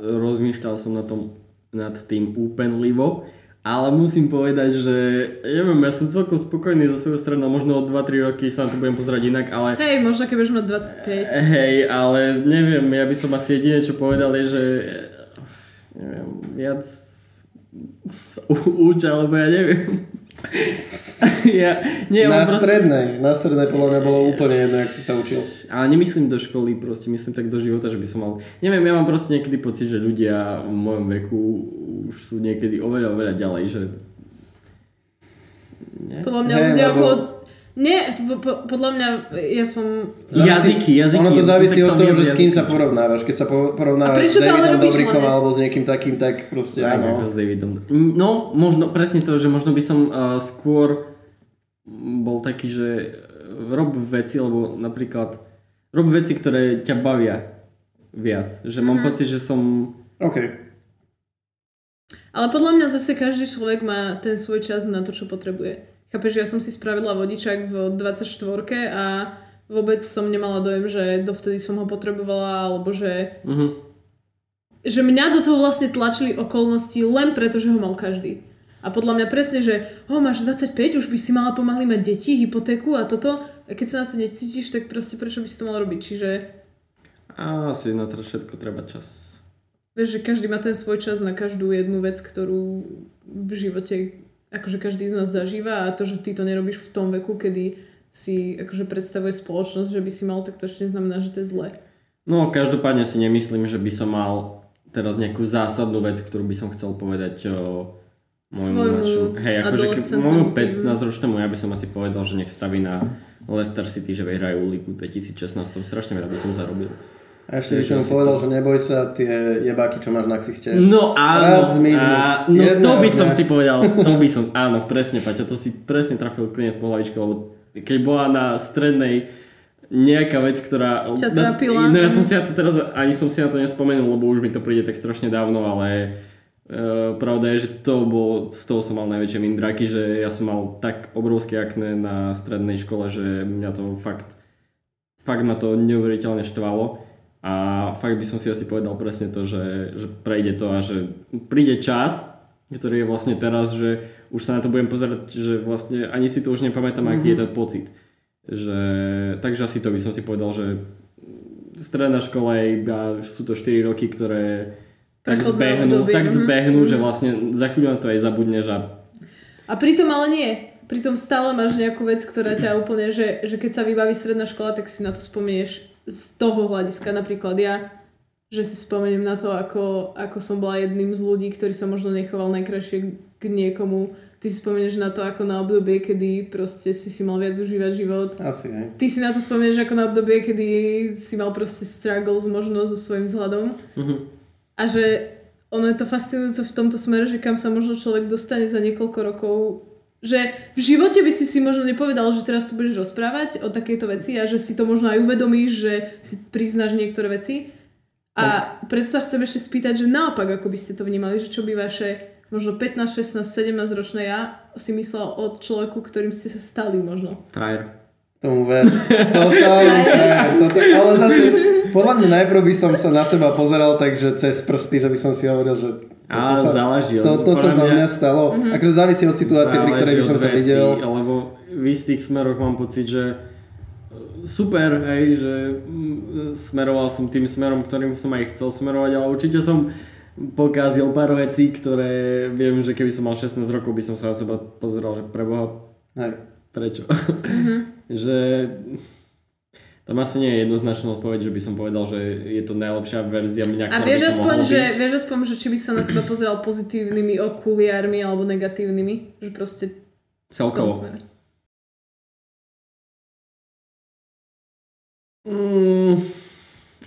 rozmýšľal som na tom, nad tým úpenlivo, ale musím povedať, že neviem, ja som celkom spokojný so svojou stranou, možno o 2-3 roky sa na to budem pozerať inak, ale Hej, možno keď budeš mať 25. hej, ale neviem, ja by som asi jediné, čo povedal je, že neviem, viac sa u- uč, alebo ja neviem. *laughs* ja, nie, na proste, strednej, na strednej podľa mňa bolo úplne jedno, jak si sa učil. ale nemyslím do školy, proste myslím tak do života, že by som mal... Neviem, ja mám proste niekedy pocit, že ľudia v mojom veku už sú niekedy oveľa, oveľa ďalej, že... Podľa mňa Hej, ľudia lebo- okolo... Nie, po, po, podľa mňa ja som... Jazyky, jazyky. Ono to závisí od toho, že s kým sa porovnávaš. Keď sa porovnávaš s Davidom Dobrikom hlavne? alebo s niekým takým, tak proste Aj áno. s Davidom. No, možno presne to, že možno by som uh, skôr bol taký, že rob veci, lebo napríklad rob veci, ktoré ťa bavia viac. Že mám pocit, že som... OK. Ale podľa mňa zase každý človek má ten svoj čas na to, čo potrebuje. Chápeš, že ja som si spravila vodičák v 24 a vôbec som nemala dojem, že dovtedy som ho potrebovala, alebo že, Uh-huh. že mňa do toho vlastne tlačili okolnosti len preto, že ho mal každý. A podľa mňa presne, že oh, máš 25, už by si mala pomaly mať deti, hypotéku a toto. A keď sa na to necítiš, tak proste prečo by si to mal robiť? Čiže A asi na to všetko treba čas. Vieš, že každý má ten svoj čas na každú jednu vec, ktorú v živote akože každý z nás zažíva a to, že ty to nerobíš v tom veku, kedy si akože predstavuje spoločnosť, že by si mal, tak to ešte neznamená, že to je zle. No, každopádne si nemyslím, že by som mal teraz nejakú zásadnú vec, ktorú by som chcel povedať o môjmu mladšiemu. Hej, akože môjmu týmu. 15-ročnému ja by som asi povedal, že nech staví na Leicester City, že vyhrajú Ligu 2016. Strašne veľa by som zarobil. A ešte by som povedal, to. že neboj sa tie jebáky, čo máš na ksichte. No áno, Raz zmiznú. a, no Jedna to by dňa. som si povedal, to by som, áno, presne Paťa, to si presne trafil klinec po hlavičke, lebo keď bola na strednej nejaká vec, ktorá... Ťa na- trápila? No ja som si na to teraz, ani som si na to nespomenul, lebo už mi to príde tak strašne dávno, ale uh, pravda je, že to bolo, z toho som mal najväčšie mindráky, že ja som mal tak obrovské akné na strednej škole, že mňa to fakt, fakt ma to neuveriteľne štvalo. A fakt by som si asi povedal presne to, že, že prejde to a že príde čas, ktorý je vlastne teraz, že už sa na to budem pozerať, že vlastne ani si to už nepamätám, mm-hmm. aký je ten pocit. Že, takže asi to by som si povedal, že stredná škola je iba, sú to 4 roky, ktoré tak zbehnú, obdobie, tak mhm. zbehnú, že vlastne za chvíľu na to aj zabudneš a A pritom ale nie. Pritom stále máš nejakú vec, ktorá ťa úplne, že, že keď sa vybaví stredná škola, tak si na to spomenieš z toho hľadiska. Napríklad ja, že si spomeniem na to, ako, ako som bola jedným z ľudí, ktorý sa možno nechoval najkrajšie k niekomu. Ty si spomenieš na to ako na obdobie, kedy proste si si mal viac užívať život. Asi, hej. Ty si na to spomenieš ako na obdobie, kedy si mal proste struggles možno so svojím vzhľadom. Mhm. A že ono je to fascinujúce v tomto smere, že kam sa možno človek dostane za niekoľko rokov. Že v živote by si si možno nepovedal, že teraz tu budeš rozprávať o takejto veci a že si to možno aj uvedomíš, že si priznáš niektoré veci. A preto sa chcem ešte spýtať, že naopak, ako by ste to vnímali, že čo by vaše možno 15, 16, 17 ročné ja si myslel o človeku, ktorým ste sa stali možno. frajer. Tomu ver. Totálne *laughs* frajer. Toto, ale zase, podľa mňa najprv by som sa na seba pozeral takže cez prsty, že by som si hovoril, že A sa, záleží. to, lebo to sa za mňa- stalo. Akože závisí od situácie, pri ktorej by som sa videl. Lebo v istých smeroch mám pocit, že super, hej, že mm, smeroval som tým smerom, ktorým som aj chcel smerovať, ale určite som pokazil pár vecí, ktoré viem, že keby som mal 16 rokov, by som sa na seba pozeral, že preboha, Hej. prečo? *laughs* že tam asi nie je jednoznačná odpoveď, že by som povedal, že je to najlepšia verzia mňa, A vieš aspoň, že, vieš aspoň, že či by sa na seba pozeral pozitívnymi okuliármi alebo negatívnymi? Že proste Celkovo. Mm,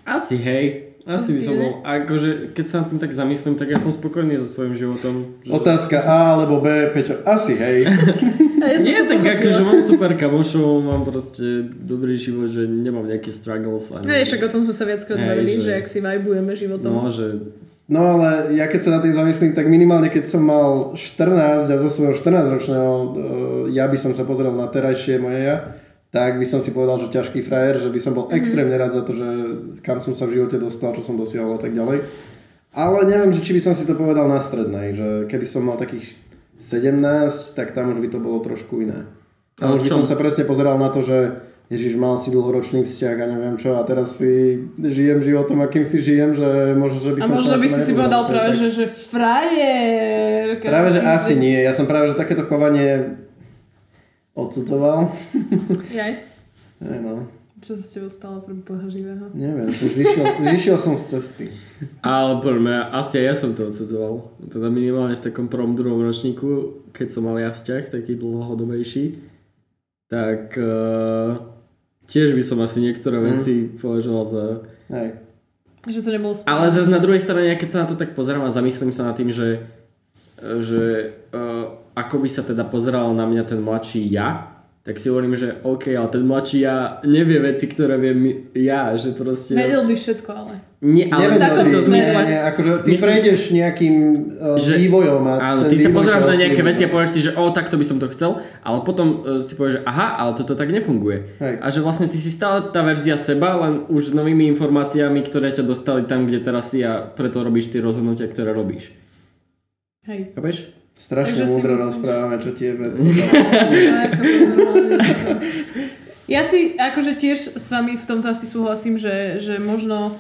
asi hej. Asi by som bol, akože keď sa nad tým tak zamyslím, tak ja som spokojný so svojím životom. Že... Otázka A alebo B, Peťo, asi hej. *laughs* Ja som Nie tak akože mám super kamošov, mám proste dobrý život, že nemám nejaké struggles. Ani... Hej, však o tom sme sa viackrát Hej, bavili, že- že ak si vajbujeme životom. No, že No ale ja keď sa nad tým zamyslím, tak minimálne keď som mal 14 a zo svojho 14-ročného e, ja by som sa pozrel na terajšie moje ja, tak by som si povedal, že ťažký frajer, že by som bol extrémne rád za to, že kam som sa v živote dostal, čo som dosiahol a tak ďalej. Ale neviem, že či by som si to povedal na strednej, že keby som mal takých 17, tak tam už by to bolo trošku iné. Ale už by som sa presne pozeral na to, že Ježiš, mal si dlhoročný vzťah a neviem čo a teraz si žijem životom, akým si žijem, že možno, že by A som možno sa by si si povedal práve, tak- že, že frajer. Práve, že asi nie. Ja som práve, že takéto chovanie odsudzoval. Jaj. *laughs* Hej, no. Čo sa s tebou stalo pre Boha živého? Neviem, som zišiel, zišiel som z cesty. Ale poďme, asi aj ja som to odsudzoval. Teda minimálne v takom prvom druhom ročníku, keď som mal ja vzťah, taký dlhodobejší, tak uh, tiež by som asi niektoré veci považoval za... Hej. Že to nebolo správne. Ale zase na druhej strane, ja keď sa na to tak pozerám a zamyslím sa nad tým, že, že uh, ako by sa teda pozeral na mňa ten mladší ja, tak si hovorím, že OK, ale ten mladší ja nevie veci, ktoré viem ja, že proste... Vedel by všetko, ale... Nie, ale Nevedel v takomto by- zmysle... nie, akože ty Myslím- prejdeš nejakým uh, Že- vývojom a Áno, ty sa pozeráš na nejaké veci a povieš si, že o, takto by som to chcel, ale potom uh, si povieš, že aha, ale toto tak nefunguje. Hej. A že vlastne ty si stále tá verzia seba, len už s novými informáciami, ktoré ťa dostali tam, kde teraz si a preto robíš tie rozhodnutia, ktoré robíš. Hej. Chápeš? Strašne Takže múdro rozprávame, čo tie veci. *laughs* Ja si akože tiež s vami v tomto asi súhlasím, že, že možno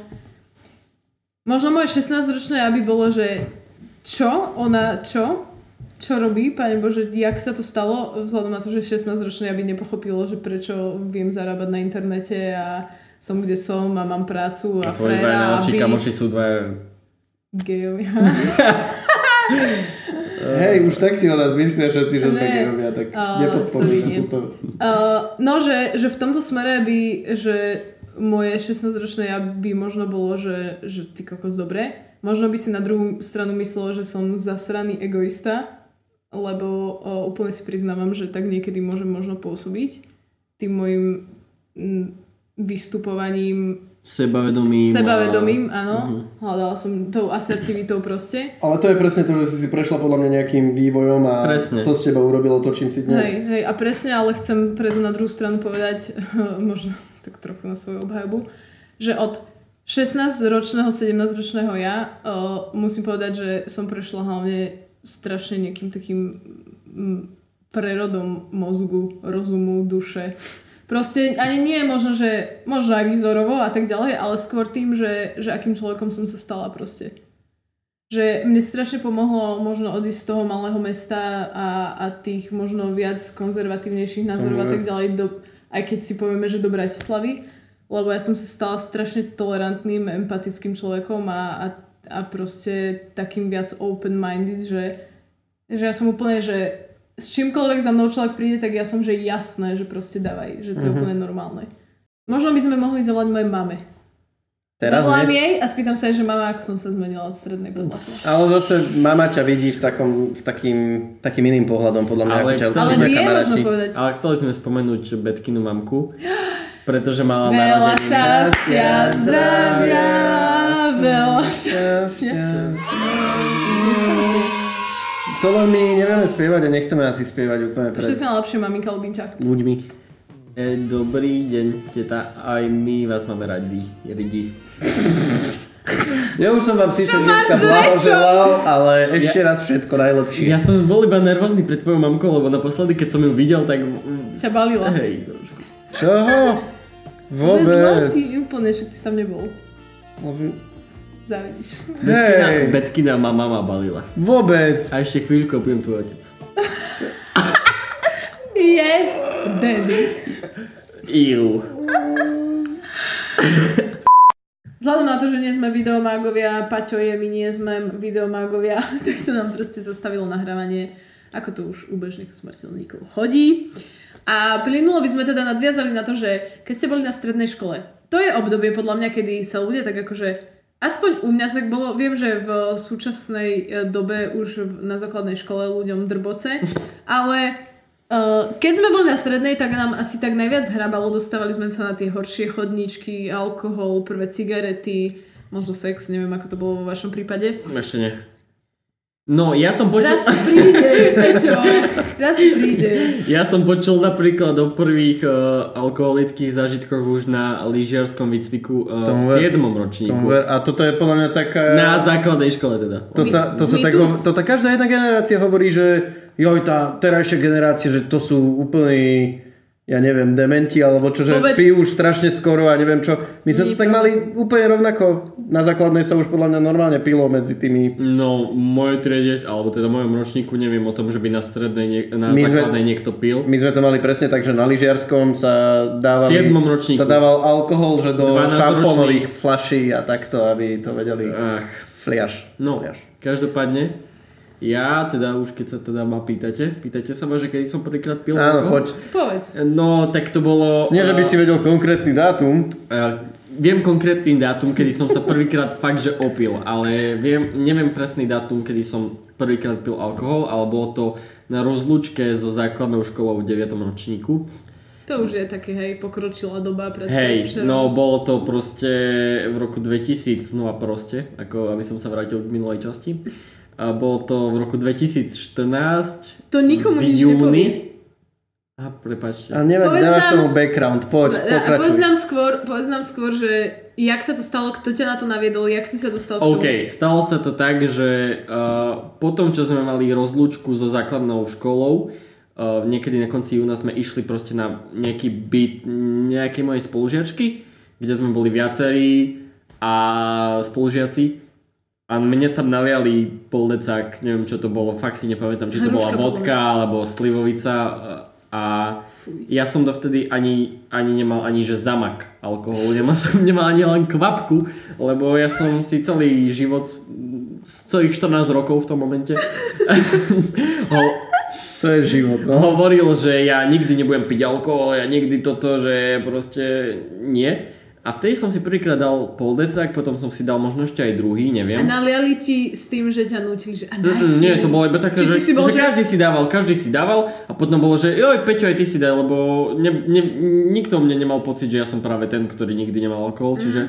možno moje 16-ročné aby bolo, že čo? Ona čo? Čo robí? Pane Bože, jak sa to stalo? Vzhľadom na to, že 16-ročné aby nepochopilo, že prečo viem zarábať na internete a som kde som a mám prácu a, A tvoji dvaja frajera a najlepší byť kamoši sú dvaja... gejovia. *laughs* *laughs* Hej, už tak si o nás myslia všetci, že sme Ne. gejovia, tak A, nepodporujeme túto. Uh, no, že, že v tomto smere by, že moje 16-ročné ja by možno bolo, že, že ty kokos dobre. Možno by si na druhú stranu myslelo, že som zasraný egoista, lebo uh, úplne si priznávam, že tak niekedy môžem možno pôsobiť tým môjim mm, vystupovaním, Sebavedomým. sebavedomím, a- áno. Mhm. Hľadala som tou asertivitou proste. Ale to je presne to, že si si prešla podľa mňa nejakým vývojom a Presne. to z teba urobilo to, čím si dnes. Hej, hej, a presne, ale chcem preto na druhú stranu povedať, *laughs* možno tak trochu na svoju obhajobu, že od 16-ročného, 17-ročného ja uh, musím povedať, že som prešla hlavne strašne nejakým takým mm, prerodom mozgu, rozumu, duše. Proste ani nie je možno, že možno aj výzorovo a tak ďalej, ale skôr tým, že, že akým človekom som sa stala proste. Že mne strašne pomohlo možno odísť z toho malého mesta a, a tých možno viac konzervatívnejších názorov a tak ďalej, do, aj keď si povieme, že do Bratislavy, lebo ja som sa stala strašne tolerantným, empatickým človekom a, a, a proste takým viac open-minded, že, že ja som úplne, že s čímkoľvek za mnou človek príde, tak ja som, že jasné, že proste dávaj, že to je Mhm. úplne normálne. Možno by sme mohli zavolať mojej mame. Teraz Zavolám hneď? jej a spýtam sa jej, že mama, ako som sa zmenila od strednej podľa Ale zase mama ťa vidí v takom, v takým, takým iným pohľadom, podľa mňa, Ale ako ťa chceli Ale sme vie možno povedať. Ale chceli sme spomenúť Betkinu mamku, *gasps* pretože mala Veľa šťastia, zdravia, veľa šťastia. To len my nevieme spievať a nechceme asi spievať úplne pred Všetko najlepšie, maminka Lubinča. ľuďmi. E, dobrý deň, teta. Aj my vás máme radi. Ridi. *laughs* Ja už som vám síce dneska blahoželal, ale ešte raz všetko najlepšie. Ja som bol iba nervózny pred tvojou mamkou, lebo naposledy, keď som ju videl, tak... Ťa balila. Hej, trošku. Čoho? Vôbec. Ty úplne, však ty tam nebol. Závidíš. Hej, Betkina ma mama balila. vôbec. A ešte chvíľku budem tvoj otec. Yes, daddy. Iu. Vzhľadom na to, že nie sme videomágovia, Paťo je, my nie sme videomágovia, *laughs* tak sa nám proste zastavilo nahrávanie, ako to už u bežných smrteľníkov chodí. A plynulo by sme teda nadviazali na to, že keď ste boli na strednej škole, to je obdobie podľa mňa, kedy sa ľudia tak akože Aspoň u mňa tak bolo, viem, že v súčasnej e, dobe už na základnej škole ľuďom drboce, *laughs* ale Uh, keď sme boli na strednej, tak nám asi tak najviac hrabalo, dostávali sme sa na tie horšie chodníčky, alkohol, prvé cigarety, možno sex, neviem ako to bolo vo vašom prípade. Ešte nie. No, ja som počul... Raz príde, Peťo, raz príde. Ja som počul napríklad o prvých uh, alkoholických zážitkoch už na lyžiarskom výcviku uh, v ver- 7. ročníku. Ver- A toto je podľa mňa taká... Na základnej škole teda. To sa, to sa tak, to tak každá jedna generácia hovorí, že joj, tá terajšia generácia, že to sú úplní ja neviem, dementi alebo čo, že Vôbec. pijú už strašne skoro a neviem čo. My sme to Nie, tak pravda. mali úplne rovnako. Na základnej sa už podľa mňa normálne pilo medzi tými No, v mojej triede, alebo teda v mojom ročníku neviem o tom, že by na strednej, na My sme- základnej niekto pil. My sme to mali presne tak, že na lyžiarskom sa ročníku. sa dával alkohol, že do 12 šampónových flaší a takto, aby to vedeli Ach, fliaš. no, fliaš. každopádne, ja teda už keď sa teda ma pýtate, pýtate sa ma, že kedy som prvýkrát pil Áno, alkohol? poď. Povedz. No, tak to bolo... Nie, že by eh, si vedel konkrétny dátum. Uh, viem konkrétny dátum, kedy som sa prvýkrát fakt, že opil, ale viem, neviem presný dátum, kedy som prvýkrát pil alkohol, ale bolo to na rozlúčke so základnou školou v 9. ročníku. To už je také, hej, pokročilá doba pred Hej, pred no bolo to proste v roku 2000, znova proste, ako aby som sa vrátil k minulej časti. A bolo to v roku 2014 To nikomu v nič júni. A prepáčte. A nevadí, Povedz nemáš nám- tomu background, poď, pokračuj. Povedz nám skôr, povedz nám skôr, že jak sa to stalo, kto ťa na to naviedol, jak si sa dostal k tomu. OK, stalo sa to tak, že uh, po tom, čo sme mali rozlúčku so základnou školou, uh, niekedy na konci júna sme išli proste na nejaký byt nejakej mojej spolužiačky, kde sme boli viacerí a spolužiaci a mne tam naliali pol decák, neviem čo to bolo, fakt si nepamätám, či to bola Hruška vodka alebo slivovica a ja som dovtedy ani, ani nemal ani že zamak alkoholu, nemal som *laughs* nemal ani len kvapku, lebo ja som si celý život, celých 14 rokov v tom momente *laughs* ho, To je život, no. hovoril, že ja nikdy nebudem piť alkohol, ja nikdy toto, že proste nie. A vtedy som si prvýkrát dal pol decák, potom som si dal možno ešte aj druhý, A neviem. naliali ti s tým, že ťa nutili, že a daj Mm, si. Nie, to bolo iba také, že, si bol, že že- každý si dával, každý si dával a potom bolo, že joj, Peťo, aj ty si daj, lebo ne, ne, nikto mne nemal pocit, že ja som práve ten, ktorý nikdy nemal alkohol, Mhm. čiže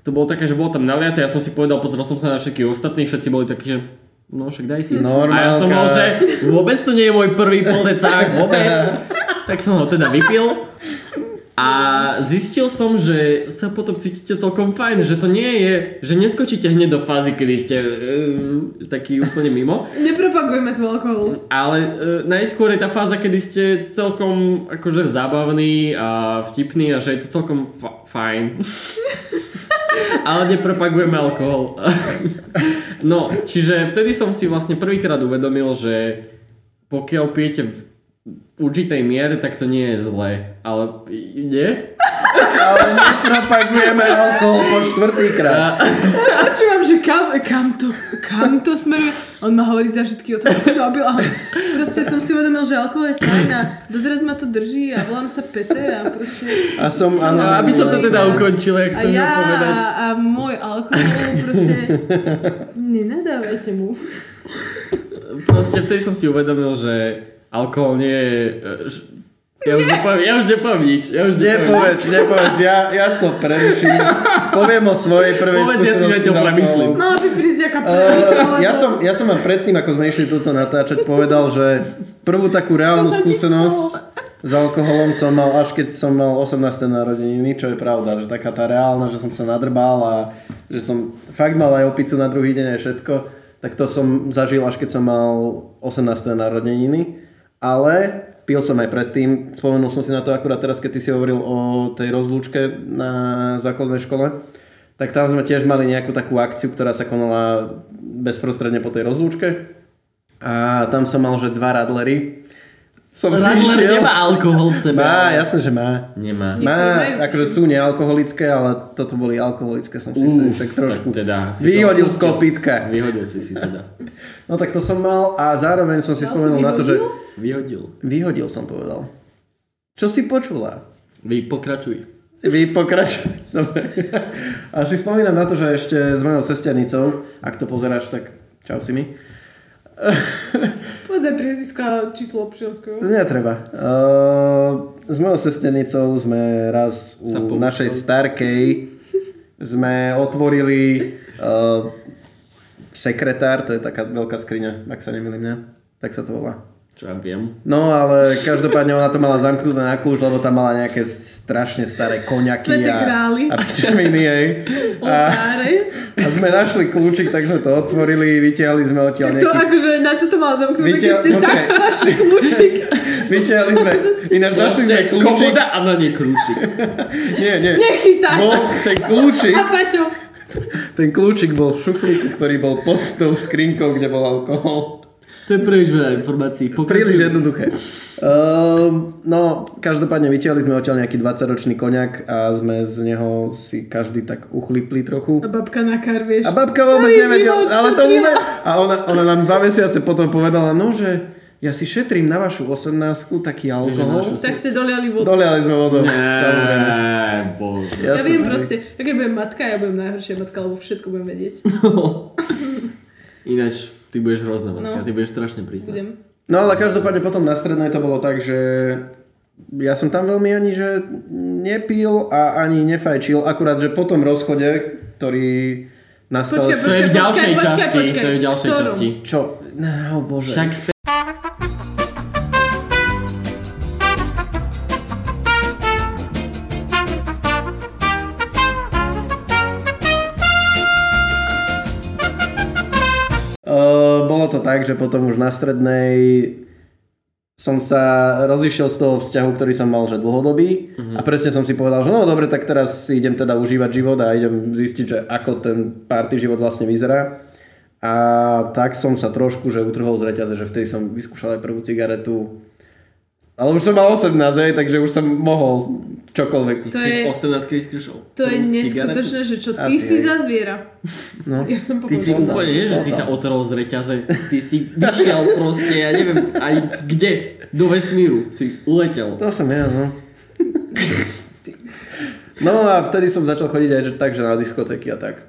to bolo také, že bolo tam naliaté, ja som si povedal, pozrel som sa na všetkých ostatných, všetci boli takí, že no však daj si. Normálka. A ja som bol, že vôbec to nie je môj prvý poldecák, vôbec. *laughs* tak som ho teda vypil. A zistil som, že sa potom cítite celkom fajn, že to nie je, že neskočíte hneď do fázy, kedy ste uh, taký úplne mimo, *laughs* Nepropagujeme tu alkohol. ale uh, najskôr je tá fáza, kedy ste celkom akože zábavný a vtipný a že je to celkom fa- fajn. *laughs* ale nepropagujeme alkohol. *laughs* no, čiže vtedy som si vlastne prvýkrát uvedomil, že pokiaľ pijete v určitej miere, tak to nie je zlé. Ale nie? Ale nepropagujeme alkohol po štvrtýkrát. Počúvam, že kam, kam, to, kam to smeruje. On má hovoriť za všetky o tom, ako sa opil, ale proste som si uvedomil, že alkohol je fajn a doteraz ma to drží a volám sa Peter a proste... A som, Som- áno, No, aby som to teda ukončil, jak A chcem ja povedať. a môj alkohol proste... Nenadávajte mu. Proste vtedy som si uvedomil, že alkohol nie je... e, Ja už nepoviem, ja už nepoviem nič. Ja už nepoviem Nepovedz, nepovedz, ja, ja to preruším. Poviem o svojej prvej Povedz, ja si skúsenosti zatiaľ s alkoholom. premyslím. Mala by prísť nejaká Uh, ja, som, ja som vám predtým, ako sme išli toto natáčať, povedal, že prvú takú reálnu skúsenosť s alkoholom som mal až keď som mal 18. narodeniny, čo je pravda, že taká tá reálna, že som sa nadrbal a že som fakt mal aj opicu na druhý deň aj všetko, tak to som zažil až keď som mal 18. narodeniny, ale pil som aj predtým, spomenul som si na to akurát teraz, keď ty si hovoril o tej rozlúčke na základnej škole, tak tam sme tiež mali nejakú takú akciu, ktorá sa konala bezprostredne po tej rozlúčke. A tam som mal, že dva radlery. Som si išiel. nemá alkohol v sebe. Má, jasné, že má. Nemá. Má, akože sú nealkoholické, ale toto boli alkoholické, som si vtedy tak trošku tak teda vyhodil z kopítka. Vyhodil si si teda. *laughs* No tak to som mal a zároveň som si si spomenul na to, že vyhodil? Vyhodil. vyhodil som povedal. Čo si počula? Vy pokračuj. Vy pokračuj. *laughs* Dobre. A si spomínam na to, že ešte s mojou cestianicou, ak to pozeráš, tak čau si mi. *laughs* Povedz aj priezvisko a číslo občianského. Netreba. Uh, s mojou sesternicou sme raz u Sa našej starkej sme otvorili uh, sekretár, to je taká veľká skriňa, ak sa nemýlim, ne? Tak sa to volá. Čo ja viem. No ale každopádne ona to mala zamknuté na kľúč, lebo tam mala nejaké strašne staré koňaky Sveté a, krály. a pičoviny jej. A, a sme našli kľúčik, tak sme to otvorili, vytiahli sme odtiaľ Tak to nejaký... akože, na čo to malo zamknúť, keď Vytiaľ- ste počkaj. takto našli kľúčik. Vytiahli sme, ináč našli sme kľúčik. komoda a na nej kľúčik. *laughs* Nie, nie. Nechytaj. Bol ten kľúčik, A Paťo, ten kľúčik bol v šuflíku, ktorý bol pod tou skrinkou, kde bol alkohol. To je príliš veľa informácií. Príliš jednoduché. Um, no, každopádne vytiahli sme odtiaľ nejaký 20-ročný koniak a sme z neho si každý tak uchlipli trochu. a babka na kar, vieš. A babka vôbec nevedela, ale to vôbec... A ona, ona nám dva mesiace potom povedala, no, že ja si šetrím na vašu 18 taký alkohol. našu- Tak ste doliali vodu. Doliali sme vodu, samozrejme. Bože. Ja Jasné, viem proste, ja keď budem matka, ja budem najhoršia matka, lebo všetko budem vedieť. *laughs* Ináč, ty budeš hrozná matka, No. ty budeš strašne prísna. Budem. No ale každopádne potom na strednej to bolo tak, že ja som tam veľmi ani že nepil a ani nefajčil, akurát, že po tom rozchode, ktorý nastal... Počkaj, To je v Počkaj, ďalšej počkaj, počkaj, časti, počkaj. to je v ďalšej Ktorom? časti. Čo? No, bože. Však tak, že potom už na strednej som sa rozišiel z toho vzťahu, ktorý som mal, že dlhodobý Mhm. a presne som si povedal, že no dobre, tak teraz si idem teda užívať život a idem zistiť, že ako ten party život vlastne vyzerá. A tak som sa trošku, že utrhol z reťaze, že vtedy som vyskúšal aj prvú cigaretu. Ale už som mal 18, hej, takže už som mohol čokoľvek. Ty To si je- v 18 vyskúšal. To je neskutočné, že čo ty Asi, si hej. za zviera. *laughs* No. Ja som Ty si úplne, nie, že si sa otrhol z reťaze. Ty si vyšiel proste, ja neviem, aj kde, do vesmíru si uletel. To som ja, no. No a vtedy som začal chodiť aj že- tak, že na diskotéky a tak.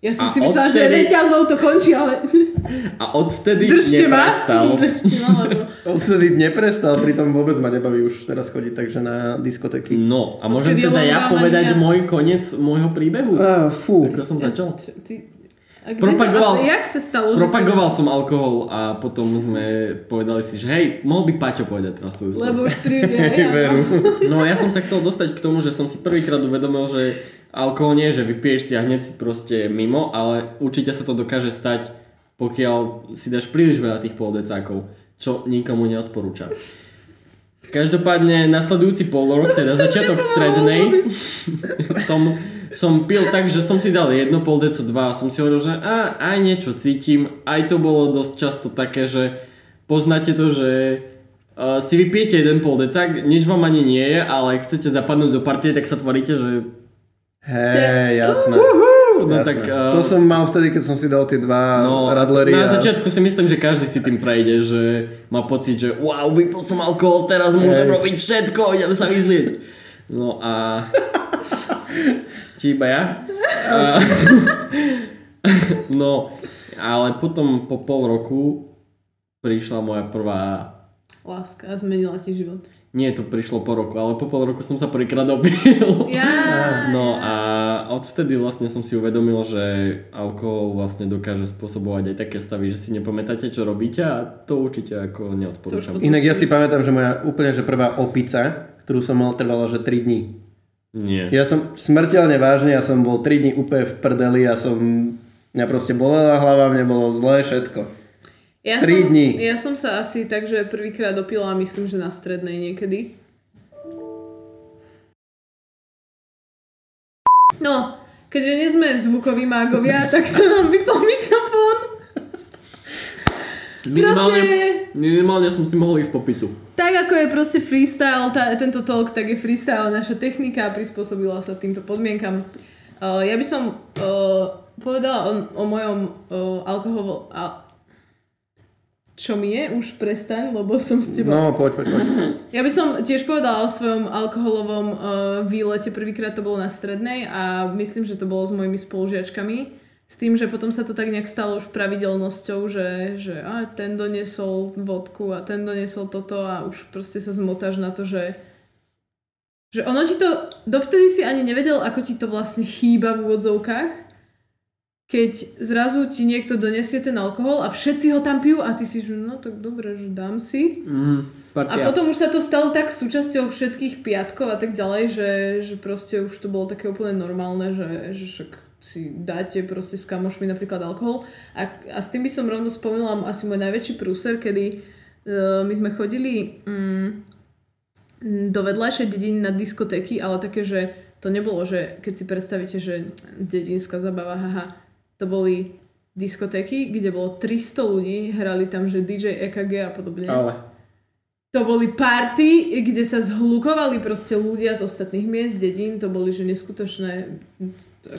Ja som A si myslela, že odvtedy- reťazou to končí, ale A odvtedy držte ma. neprestal. Držte ma, lebo... Odtedy neprestal, pritom vôbec ma nebaví už teraz chodiť takže na diskotéky. No, a môžem teda ja povedať mania. môj koniec môjho príbehu? Uh, fú. Ako som začal? Ty... A kde Propagoval to, som- jak sa stalo, Propagoval som alkohol a potom sme povedali si, že hej, mohol by Paťo povedať teraz svoju že... Lebo už príde aj ja. Veru. No ja som sa chcel dostať k tomu, že som si prvýkrát uvedomil, že alkohol nie, že vypiješ si a hneď si proste mimo, ale určite sa to dokáže stať, pokiaľ si dáš príliš veľa tých poldecákov, čo nikomu neodporúča. Každopádne nasledujúci pol rok, teda začiatok strednej, *laughs* som, som pil tak, že som si dal jedno pol deco, dva a som si hovoril, že a, aj niečo cítim. Aj to bolo dosť často také, že poznáte to, že uh, si vypijete jeden pol decák, nič vám ani nie je, ale chcete zapadnúť do partie, tak sa tvoríte, že Hej, jasné. no jasné. tak... Uh, To som mal vtedy, keď som si dal tie dva No, radlery. na a... začiatku si myslím, že každý si tým prejde, že má pocit, že wow, vypil som alkohol, teraz môžem Hej. robiť všetko, idem sa vyzliecť. No a... *laughs* Či iba ja? A... *laughs* no, ale potom po pol roku prišla moja prvá... Láska a zmenila ti život. Nie, to prišlo po roku, ale po pol roku som sa prvýkrát opil. *laughs* Ja. No a odvtedy vlastne som si uvedomil, že alkohol vlastne dokáže spôsobovať aj také stavy, že si nepamätáte, čo robíte a to určite ako neodporúčam. Inak ja si pamätám, že moja úplne že prvá opica, ktorú som mal, trvala, že 3 dní. Nie. Ja som smrteľne vážne, ja som bol 3 dní úplne v prdeli, ja som... Mňa proste bolela hlava, mne bolo zlé všetko. Ja Tri som, dni. Ja som sa asi takže prvýkrát opila, myslím, že na strednej niekedy. No, keďže nie sme zvukoví mágovia, *laughs* tak sa nám vypol mikrofón. Minimálne, Proste- minimálne som si mohol ísť po pizzu. Tak ako je proste freestyle, tá, tento talk, tak je freestyle naša technika prispôsobila sa týmto podmienkam. Uh, ja by som uh, povedala o, o mojom uh, alkohol... A, čo mi je? Už prestaň, lebo som s tebou... No, poď, poď, poď. *laughs* Ja by som tiež povedala o svojom alkoholovom uh, výlete. Prvýkrát to bolo na strednej a myslím, že to bolo s mojimi spolužiačkami. S tým, že potom sa to tak nejak stalo už pravidelnosťou, že, že a, ten doniesol vodku a ten doniesol toto a už proste sa zmotáš na to, že že ono ti to, dovtedy si ani nevedel, ako ti to vlastne chýba v úvodzovkách. Keď zrazu ti niekto donesie ten alkohol a všetci ho tam pijú a ty si, že no tak dobre, že dám si. Mm, A potom už sa to stalo tak súčasťou všetkých piatkov a tak ďalej, že, že proste už to bolo také úplne normálne, že, že však si dáte proste s kamošmi napríklad alkohol. A, a s tým by som rovno spomínala asi môj najväčší prúser, kedy uh, my sme chodili um, do vedľajšej dediny na diskotéky, ale také, že to nebolo, že keď si predstavíte, že dedinská zabava, haha, to boli diskotéky, kde bolo 300 ľudí, hrali tam, že DJ EKG a podobne. Ale. To boli party, kde sa zhlukovali proste ľudia z ostatných miest, dedín, to boli že neskutočné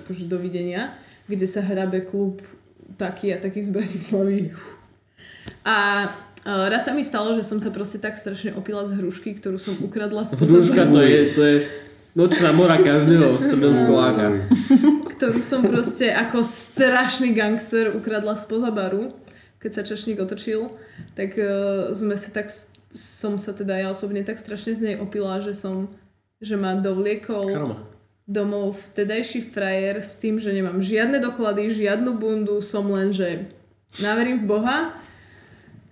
akože dovidenia, kde sa hrabe klub taký a taký z Bratislavy. A uh, raz sa mi stalo, že som sa proste tak strašne opila z hrušky, ktorú som ukradla z Hruška to je, to je nočná mora každého stredoškoláka. *laughs* ktorú som proste ako strašný gangster ukradla spoza baru, keď sa čašník otočil, tak uh, sme sa tak som sa teda ja osobne tak strašne z nej opila, že som, že ma dovliekol Karma. domov vtedajší frajer s tým, že nemám žiadne doklady, žiadnu bundu, som len, že naverím v Boha.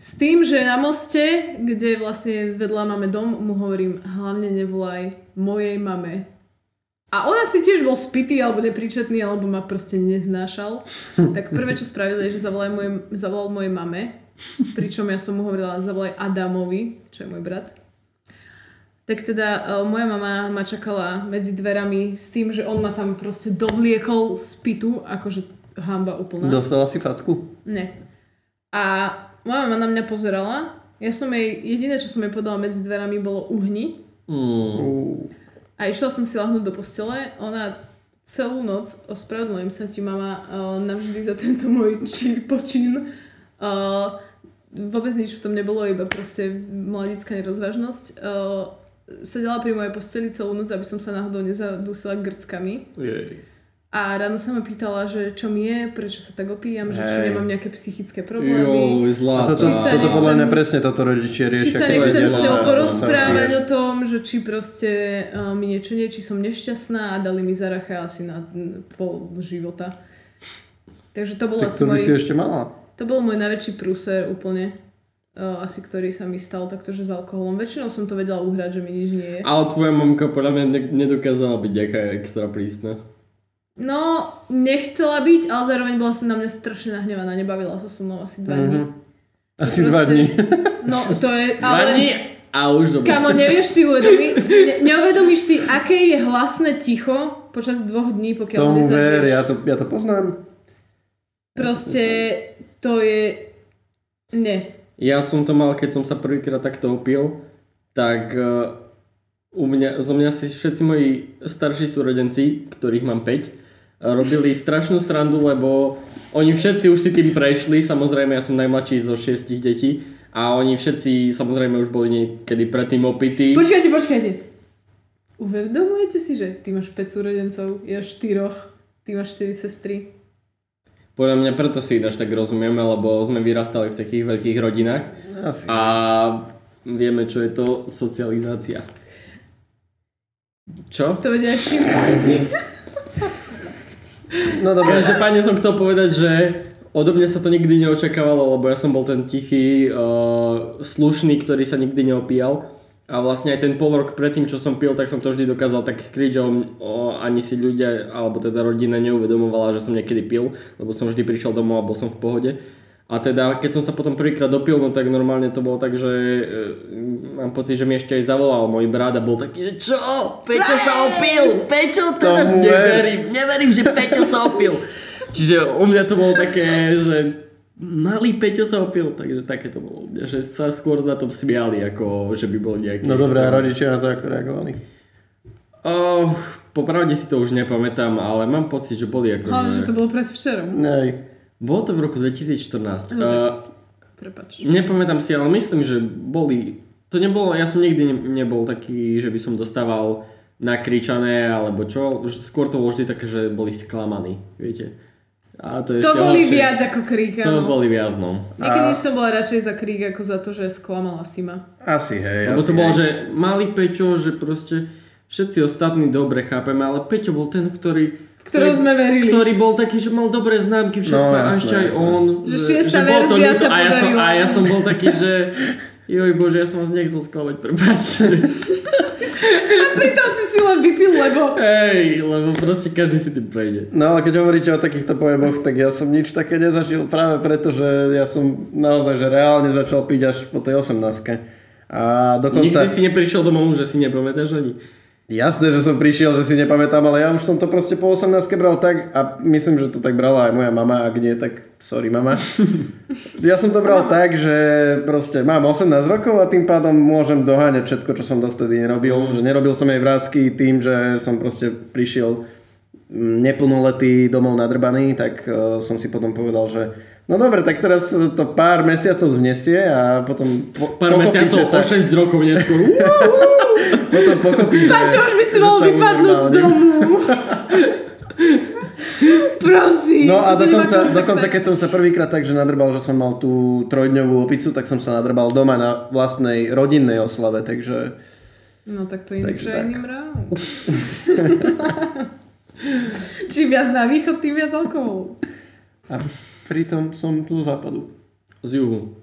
S tým, že na moste, kde vlastne vedľa máme dom, mu hovorím, hlavne nevolaj mojej mame. A ona si tiež bol spitý alebo nepríčetný, alebo ma proste neznášal. *laughs* Tak prvé, čo spravili, je, že zavolal, moje, zavolal mojej mame, pričom ja som mu hovorila, zavolaj Adamovi, čo je môj brat. Tak teda uh, moja mama ma čakala medzi dverami s tým, že on ma tam proste dovliekol z pitu, akože hamba úplná. Dostala si facku? Ne. A moja mama na mňa pozerala, ja som jej, jediné, čo som jej podala medzi dverami, bolo uhni. Mm. A išla som si lahnúť do postele, ona celú noc, ospravedlňujem sa ti mama uh, navždy za tento môj či, počin, uh, vôbec nič v tom nebolo, iba proste mladická nerozvážnosť. Uh, sedela pri mojej posteli celú noc, aby som sa náhodou nezadusila grckami. Jej. A ráno sa ma pýtala, že čo mi je, prečo sa tak opíjam, že či nemám nejaké psychické problémy. Joj, A zlá. toto, Či sa toto podľa nechcem- mňa presne toto rodičia riešia. Či sa nechcem s že- ňou porozprávať o tom, že či proste uh, mi niečo nie, či som nešťastná a dali mi zaracha asi na pol života. Takže to bol Tak to by môj, si ešte mala. to bol môj najväčší prúser úplne. Uh, asi ktorý sa mi stal takto, že s alkoholom. Väčšinou som to vedela uhrať, že mi nič nie je. Ale tvoja mamka podľa mňa ne- nedokázala byť nejaká extra prísna. No, nechcela byť, ale zároveň bola sa na mňa strašne nahnevaná. Nebavila sa so mnou asi dva dní. Mhm. Asi dva Proste- dní. No, to je... Dva Ale... dní a už dobre. Kamo, nevieš si uvedomiť, ne, neuvedomíš si, aké je hlasné ticho počas dvoch dní, pokiaľ Tomu nezažiješ. ver, ja to, ja to poznám. Proste to je... Ne. Ja som to mal, keď som sa prvýkrát takto opil, tak uh, u mňa, zo mňa si všetci moji starší súrodenci, ktorých mám 5, robili strašnú srandu, lebo oni všetci už si tým prešli, samozrejme ja som najmladší zo šiestich detí a oni všetci samozrejme už boli niekedy predtým opití. Počkajte, počkajte. Uvedomujete si, že ty máš 5 súrodencov, ja 4, ty máš 4 sestry. Podľa mňa preto si ináč tak rozumieme, lebo sme vyrastali v takých veľkých rodinách Asi. a vieme, čo je to socializácia. Čo? To vedia. *laughs* No dobre. Každopádne som chcel povedať, že odo mňa sa to nikdy neočakávalo, lebo ja som bol ten tichý, uh, slušný, ktorý sa nikdy neopíjal. A vlastne aj ten pol rok predtým, čo som pil, tak som to vždy dokázal tak skryť, že ani si ľudia, alebo teda rodina neuvedomovala, že som niekedy pil, lebo som vždy prišiel domov a bol som v pohode. A teda, keď som sa potom prvýkrát dopil, no tak normálne to bolo tak, že e, mám pocit, že mi ešte aj zavolal môj brat a bol taký, že čo? Peťo sa opil! Peťo, teda neverím, neverím, že Peťo sa opil. Čiže u mňa to bolo také, že malý Peťo sa opil, takže také to bolo. Že sa skôr na tom smiali, ako že by bol nejaký... No dobré, a rodičia na to ako reagovali? Oh, popravde si to už nepamätám, ale mám pocit, že boli ako... Hlavne, že že... to bolo predvčerom. Nej. Bolo to v roku 2014. No, tak- Prepač. nepamätám si, ale myslím, že boli... To nebolo, ja som nikdy ne- nebol taký, že by som dostával nakričané alebo čo. Skôr to bolo vždy také, že boli sklamaní, viete. A to, je To ešte boli horšie. viac ako krík, To áno. boli viac, no. Niekedy som bola radšej za krík ako za to, že sklamala si ma. Asi, hej. Lebo asi, to bolo, hej. že malý Peťo, že proste všetci ostatní dobre chápeme, ale Peťo bol ten, ktorý Ktorého sme verili. Ktorý bol taký, že mal dobré známky, všetko, No, a ešte aj on. Že šiesta verzia sa a ja, som, a ja som bol taký, že joj bože, ja som vás nechcel sklamať, prepáčte. A pritom si si len vypil, lebo... Hej, lebo proste každý si tým prejde. No ale keď hovoríte o takýchto pojeboch, tak ja som nič také nezažil práve preto, že ja som naozaj že reálne začal piť až po tej 18 A dokonca... Nikdy si neprišiel domov, že si nepamätáš ani. Jasné, že som prišiel, že si nepamätám, ale ja už som to proste po 18 bral tak a myslím, že to tak brala aj moja mama, ak nie, tak sorry mama. *laughs* ja som to bral tak, že proste mám 18 rokov a tým pádom môžem doháňať všetko, čo som dovtedy nerobil. Že nerobil som jej vrázky tým, že som proste prišiel mm, neplnoletý domov nadrbaný, tak uh, som si potom povedal, že no dobre, tak teraz to pár mesiacov znesie a potom po, Pár mesiacov, že o 6 rokov neskôr. *laughs* potom pochopíš, že- Paťo, už by si sa vypadnúť z domu. Prosím. No a dokonca, dokonca keď som sa prvýkrát tak, že nadrbal, že som mal tú trojdňovú opicu, tak som sa nadrbal doma na vlastnej rodinnej oslave, takže... No tak to inak, že nemrám. Čím viac na východ, tým viac alkoholu. A pritom som zo západu. Z juhu.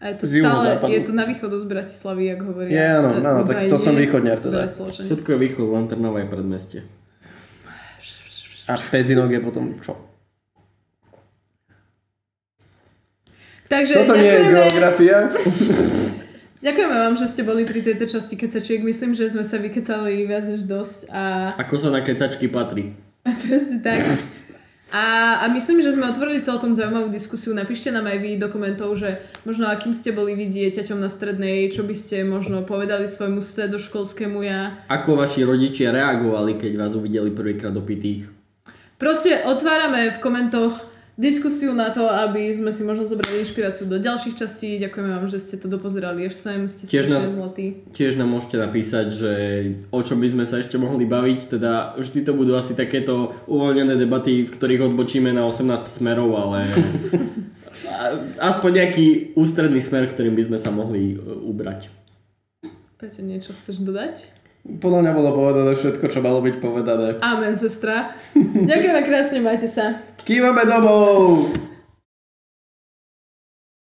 A je to Z stále, juhozápadu. je to na východ od Bratislavy, jak hovoria. Je, áno, áno, tak to som východniar teda. Všetko je východ, len Trnava je predmestie. A Pezinok je potom čo? Takže Toto nie je geografia. *laughs* ďakujeme vám, že ste boli pri tejto časti kecačiek. Myslím, že sme sa vykecali viac než dosť a Ako sa na kecačky patrí. *laughs* presne tak. A, a myslím, že sme otvorili celkom zaujímavú diskusiu. Napíšte nám aj vy do komentov, že možno akým ste boli vy dieťaťom na strednej, čo by ste možno povedali svojmu stredoškolskému ja. Ako vaši rodičia reagovali, keď vás uvideli prvýkrát opitých? Proste otvárame v komentoch diskusiu na to, aby sme si možno zobrali inšpiráciu do ďalších častí. Ďakujeme vám, že ste to dopozerali až sem, ste Tiež nás- zlatí. Tiež nám môžete napísať, že o čom by sme sa ešte mohli baviť, teda vždy to budú asi takéto uvoľnené debaty, v ktorých odbočíme na 18 smerov, ale *laughs* aspoň nejaký ústredný smer, ktorým by sme sa mohli e, ubrať. Peťo, niečo chceš dodať? Podľa mňa bolo povedané všetko, čo malo byť povedané. Amen, sestra. Ďakujeme krásne, majte sa. Kývame domov!